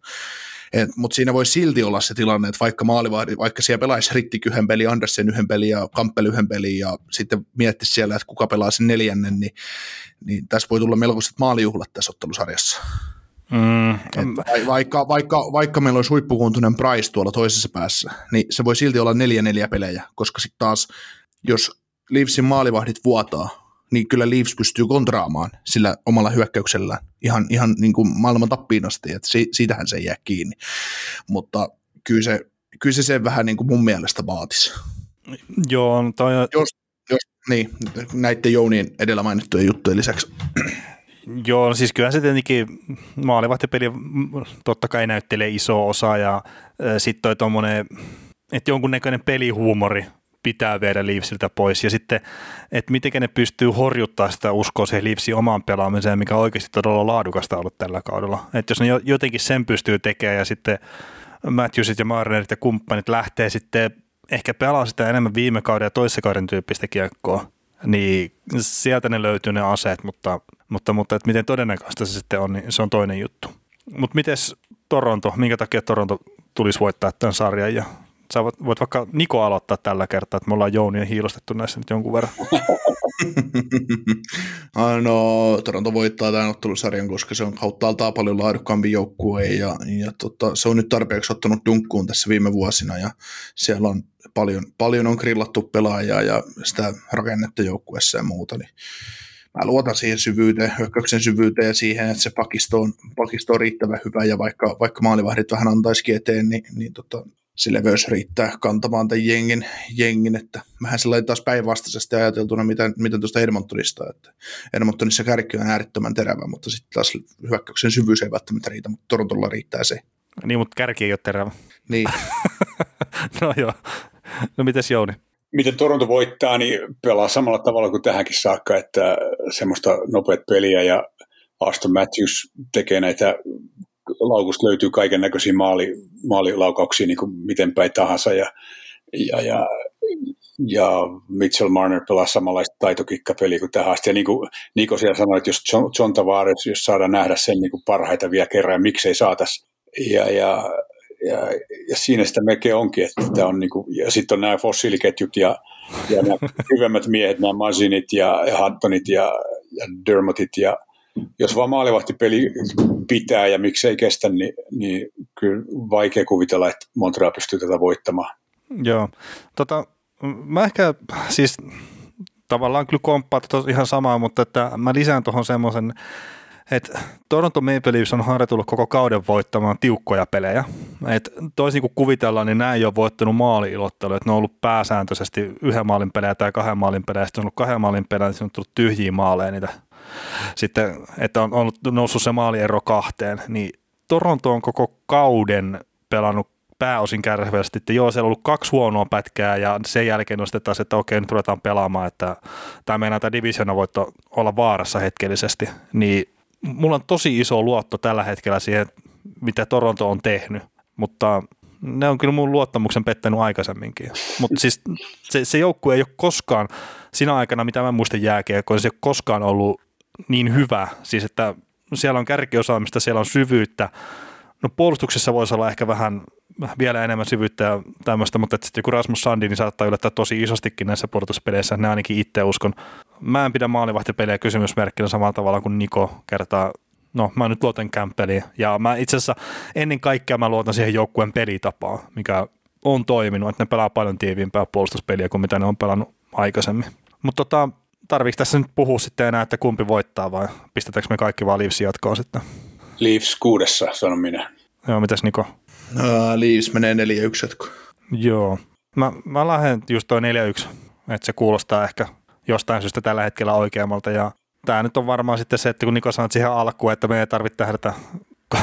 Mutta siinä voi silti olla se tilanne, että vaikka maalivahdi, vaikka siellä pelaisi Rittik yhden pelin, Andersen yhden pelin ja Kampel yhden pelin ja sitten miettisi siellä, että kuka pelaa sen neljännen, niin, niin tässä voi tulla melkoiset maalijuhlat tässä ottelusarjassa. Mm. vaikka, vaikka, vaikka meillä olisi huippukuntuinen Price tuolla toisessa päässä, niin se voi silti olla neljä neljä pelejä, koska sitten taas, jos Leafsin maalivahdit vuotaa, niin kyllä Leafs pystyy kontraamaan sillä omalla hyökkäyksellä ihan, ihan niin kuin maailman tappiin asti, että si, siitähän se ei jää kiinni. Mutta kyllä se, kyllä se sen vähän niin kuin mun mielestä vaatisi. Joo, toi... jos, jos, niin, näiden Jounien edellä mainittujen juttujen lisäksi. Joo, siis kyllä se tietenkin maalivahtipeli totta kai näyttelee iso osa ja sitten toi tuommoinen, että jonkunnäköinen pelihuumori pitää viedä Leafsiltä pois. Ja sitten, että miten ne pystyy horjuttaa sitä uskoa siihen Leafsin omaan pelaamiseen, mikä on oikeasti todella laadukasta ollut tällä kaudella. Että jos ne jotenkin sen pystyy tekemään ja sitten Matthewsit ja Marnerit ja kumppanit lähtee sitten ehkä pelaa sitä enemmän viime kauden ja toisessa kauden tyyppistä kiekkoa, niin sieltä ne löytyy ne aseet, mutta, mutta, mutta että miten todennäköistä se sitten on, niin se on toinen juttu. Mutta miten Toronto, minkä takia Toronto tulisi voittaa tämän sarjan ja Sä voit, voit vaikka Niko aloittaa tällä kertaa, että me ollaan Jouni hiilostettu näissä nyt jonkun verran. no, Toronto voittaa tämän ottelusarjan, koska se on kauttaaltaan paljon laadukkaampi joukkue ja, ja tota, se on nyt tarpeeksi ottanut dunkkuun tässä viime vuosina ja siellä on paljon, paljon on grillattu pelaajaa ja sitä rakennetta joukkueessa ja muuta, niin mä luotan siihen syvyyteen, hyökkäyksen syvyyteen ja siihen, että se pakisto on, pakisto on riittävän hyvä ja vaikka, vaikka maalivahdit vähän antaisikin eteen, niin, niin tota, se leveys riittää kantamaan tämän jengin, jengin että vähän sellainen taas päinvastaisesti ajateltuna, miten, miten tuosta Edmontonista, että Edmontonissa kärki on äärettömän terävä, mutta sitten taas hyökkäyksen syvyys ei välttämättä riitä, mutta Torontolla riittää se. Niin, mutta kärki ei ole terävä. Niin. no joo. No mites Jouni? Miten Toronto voittaa, niin pelaa samalla tavalla kuin tähänkin saakka, että semmoista nopeat peliä ja Aston Matthews tekee näitä laukusta löytyy kaiken näköisiä maali, maalilaukauksia niin kuin miten päin tahansa ja, ja, ja, ja Mitchell Marner pelaa samanlaista taitokikkapeliä kuin tähän asti. Ja niin kuin Niko siellä sanoi, että jos John, John Tavares, jos saadaan nähdä sen niin kuin parhaita vielä kerran, ja miksei saataisi. Ja, ja, ja, ja siinä sitä melkein onkin, että tämä on niin kuin, ja sitten on nämä fossiiliketjut ja, ja nämä hyvemmät miehet, nämä Masinit ja, ja Huttonit ja, ja Dermotit ja jos vaan maalivahtipeli pitää ja miksei kestä, niin, niin kyllä vaikea kuvitella, että Montreal pystyy tätä voittamaan. Joo, tota, mä ehkä siis tavallaan kyllä komppaa ihan samaa, mutta että mä lisään tuohon semmoisen, että Toronto Maple Leafs on harjoitellut koko kauden voittamaan tiukkoja pelejä. Et toisin kuin kuvitellaan, niin näin ei ole voittanut maali-ilotteluja. Ne on ollut pääsääntöisesti yhden maalin pelejä tai kahden maalin pelejä. Sitten on ollut kahden maalin pelejä, niin on tullut tyhjiä maaleja niitä sitten, että on, on noussut se maaliero kahteen, niin Toronto on koko kauden pelannut pääosin kärsivästi, että joo, siellä on ollut kaksi huonoa pätkää ja sen jälkeen taas, että okei, nyt ruvetaan pelaamaan, että tämä meinaa tämä divisiona voitto olla vaarassa hetkellisesti, niin mulla on tosi iso luotto tällä hetkellä siihen, mitä Toronto on tehnyt, mutta ne on kyllä mun luottamuksen pettänyt aikaisemminkin. Mutta siis se, se joukkue ei ole koskaan, siinä aikana mitä mä muistan jääkiekkoa, se ei ole koskaan ollut niin hyvä, siis että siellä on kärkiosaamista, siellä on syvyyttä, no puolustuksessa voisi olla ehkä vähän vielä enemmän syvyyttä ja tämmöistä, mutta sitten joku Rasmus Sandi niin saattaa yllättää tosi isostikin näissä puolustuspeleissä, ne ainakin itse uskon. Mä en pidä maalivahtipelejä kysymysmerkkinä samalla tavalla kuin Niko kertaa. No mä nyt luotan Campbelliin. Ja mä itse asiassa ennen kaikkea mä luotan siihen joukkueen pelitapaan, mikä on toiminut, että ne pelaa paljon tiiviimpää puolustuspeliä kuin mitä ne on pelannut aikaisemmin. Mutta tota, tarviiko tässä nyt puhua sitten enää, että kumpi voittaa vai pistetäänkö me kaikki vaan Leafs jatkoon sitten? Leafs kuudessa, sanon minä. Joo, mitäs Niko? Uh, Leafs menee 4-1 Joo. Mä, mä lähden just toi 4-1 että se kuulostaa ehkä jostain syystä tällä hetkellä oikeammalta ja tämä nyt on varmaan sitten se, että kun Niko sanoi siihen alkuun, että me ei tarvitse tehdä tätä,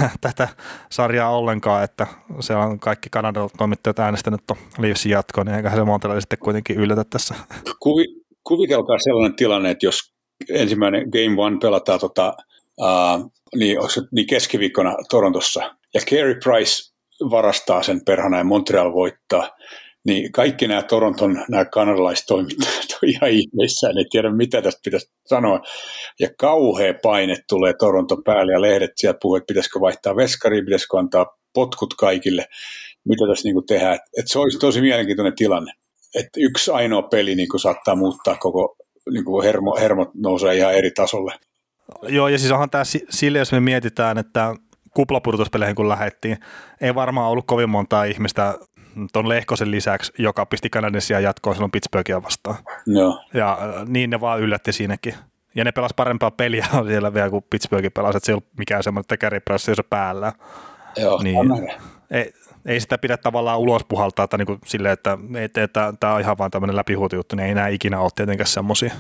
tätä sarjaa ollenkaan, että se on kaikki Kanadan toimittajat äänestänyt tuon Leafsin jatkoon, niin eiköhän se Montreal sitten kuitenkin yllätä tässä. Kuvi, kuvitelkaa sellainen tilanne, että jos ensimmäinen Game One pelataan tota, uh, niin, se, niin keskiviikkona Torontossa, ja Carey Price varastaa sen perhana ja Montreal voittaa, niin kaikki nämä Toronton, nämä kanadalaiset toimittajat on ihan ihmeissään, ei tiedä mitä tästä pitäisi sanoa. Ja kauhea paine tulee Toronton päälle ja lehdet sieltä puhuu, että pitäisikö vaihtaa veskariin, pitäisikö antaa potkut kaikille, mitä tässä niin tehdään. Et se olisi tosi mielenkiintoinen tilanne, että yksi ainoa peli niin saattaa muuttaa koko niin kuin hermo, hermot nousee ihan eri tasolle. Joo, ja siis onhan tämä sille, jos me mietitään, että kuplapurtuspeleihin kun lähettiin, ei varmaan ollut kovin montaa ihmistä tuon Lehkosen lisäksi, joka pisti Kanadensia jatkoon silloin Pittsburghia vastaan. No. Ja äh, niin ne vaan yllätti siinäkin. Ja ne pelas parempaa peliä siellä vielä kuin Pittsburghi pelasi, että se ei ollut mikään semmoinen tekeripressi, se päällä. Joo, niin, ei, ei, sitä pidä tavallaan ulos puhaltaa, että niin silleen, että, että, että tämä on ihan vaan tämmöinen läpihuutujuttu, niin ei enää ikinä ole tietenkään semmoisia.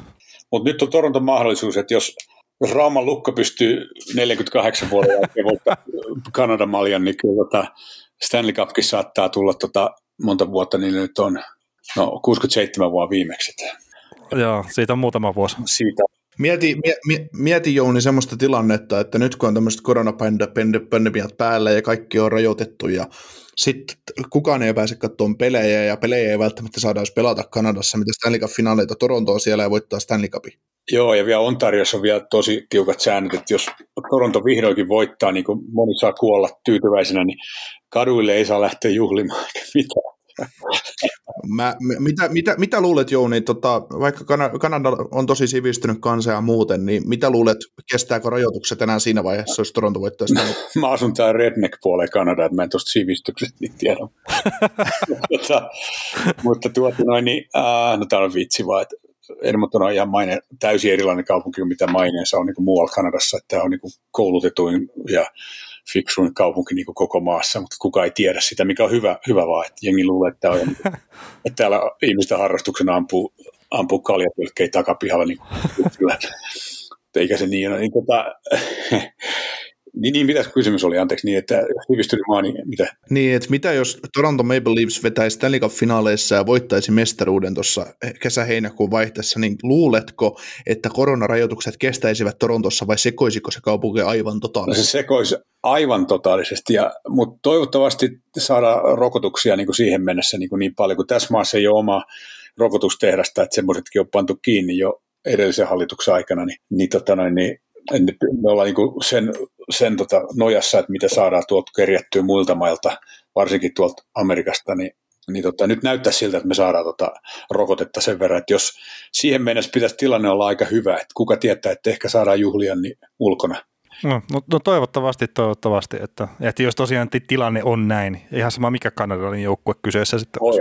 Mutta nyt on Toronton mahdollisuus, että jos, jos Rauman lukko pystyy 48 vuoden jälkeen voittaa Kanadan maljan, niin kyllä tota Stanley Cupkin saattaa tulla tota monta vuotta, niin nyt on no, 67 vuotta viimeksi. Joo, siitä on muutama vuosi. Siitä. Mieti, mieti, mieti Jouni semmoista tilannetta, että nyt kun on tämmöiset koronapandemiat päällä ja kaikki on rajoitettu ja sitten kukaan ei pääse katsomaan pelejä ja pelejä ei välttämättä saada jos pelata Kanadassa, mitä Stanley Cup-finaaleita Torontoa siellä ja voittaa Stanley Cupin. Joo, ja vielä Ontariossa on vielä tosi tiukat säännöt, että jos Toronto vihdoinkin voittaa, niin kuin moni saa kuolla tyytyväisenä, niin kaduille ei saa lähteä juhlimaan eikä mitään. Mä, mitä, mitä, mitä luulet Jouni, tota, vaikka Kanada on tosi sivistynyt kansa ja muuten, niin mitä luulet, kestääkö rajoitukset enää siinä vaiheessa, jos Toronto voittaa sitä? mä asun täällä redneck puoleen Kanada, että mä en tuosta sivistyksestä niin tiedä. mutta, mutta tuota noin, niin, äh, no tää on vitsi vaan, että Edmonton on ihan maine, täysin erilainen kaupunki kuin mitä maineensa on niin kuin muualla Kanadassa, että tämä on niin kuin koulutetuin ja fiksuin kaupunki niin kuin koko maassa, mutta kukaan ei tiedä sitä, mikä on hyvä, hyvä vaan, että jengi luulee, että, on, että täällä ihmisten harrastuksena ampuu, ampuu kaljapölkkejä takapihalla, niin kyllä, eikä se niin ole. Niin, tota, niin, niin mitä kysymys oli, anteeksi, niin että hyvistynyt maa, niin mitä? Niin, että mitä jos Toronto Maple Leafs vetäisi Stanley Cup-finaaleissa ja voittaisi mestaruuden tuossa kesä-heinäkuun vaihteessa, niin luuletko, että koronarajoitukset kestäisivät Torontossa vai sekoisiko se kaupunki aivan totaalisesti? No se sekoisi aivan totaalisesti, ja, mutta toivottavasti saadaan rokotuksia niin kuin siihen mennessä niin, kuin niin paljon, kun tässä maassa ei ole oma rokotustehdasta, että semmoisetkin on pantu kiinni jo edellisen hallituksen aikana, niin, niin, tota noin, niin me ollaan niin sen, sen tota nojassa, että mitä saadaan tuolta kerjättyä muilta mailta, varsinkin tuolta Amerikasta, niin, niin tota, nyt näyttää siltä, että me saadaan tota rokotetta sen verran, että jos siihen mennessä pitäisi tilanne olla aika hyvä, että kuka tietää, että ehkä saadaan juhlia niin ulkona. No, no, no toivottavasti, toivottavasti, että, että jos tosiaan tilanne on näin, ihan sama mikä kanadalainen joukkue kyseessä sitten oh,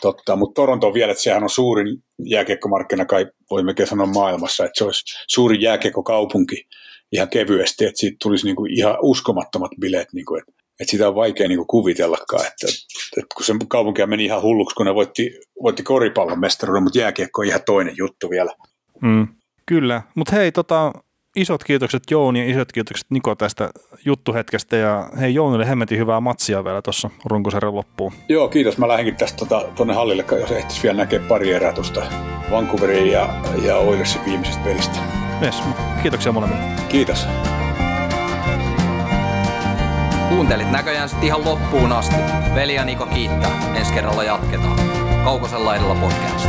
Totta, mutta Toronto on vielä, että sehän on suurin jääkiekkomarkkina kai voimme sanoa maailmassa, että se olisi suurin jääkiekkokaupunki ihan kevyesti, että siitä tulisi niinku ihan uskomattomat bileet, niinku, että, että sitä on vaikea niinku kuvitellakaan, että, että kun se kaupunki meni ihan hulluksi, kun ne voitti, voitti koripallon mestaruuden, mutta jääkiekko on ihan toinen juttu vielä. Mm, kyllä, mutta hei, tota, isot kiitokset Jouni ja isot kiitokset Niko tästä juttuhetkestä ja hei Jounille hemmetin hyvää matsia vielä tuossa runkosarjan loppuun. Joo, kiitos. Mä lähdenkin tästä tuonne tota, hallille, jos ehtisi vielä näkee pari erää tuosta Vancouverin ja, ja Oilersin viimeisestä pelistä. Yes, kiitoksia molemmille. Kiitos. Kuuntelit näköjään sitten ihan loppuun asti. Veli ja Niko kiittää. Ensi kerralla jatketaan. Kaukosella edellä podcast.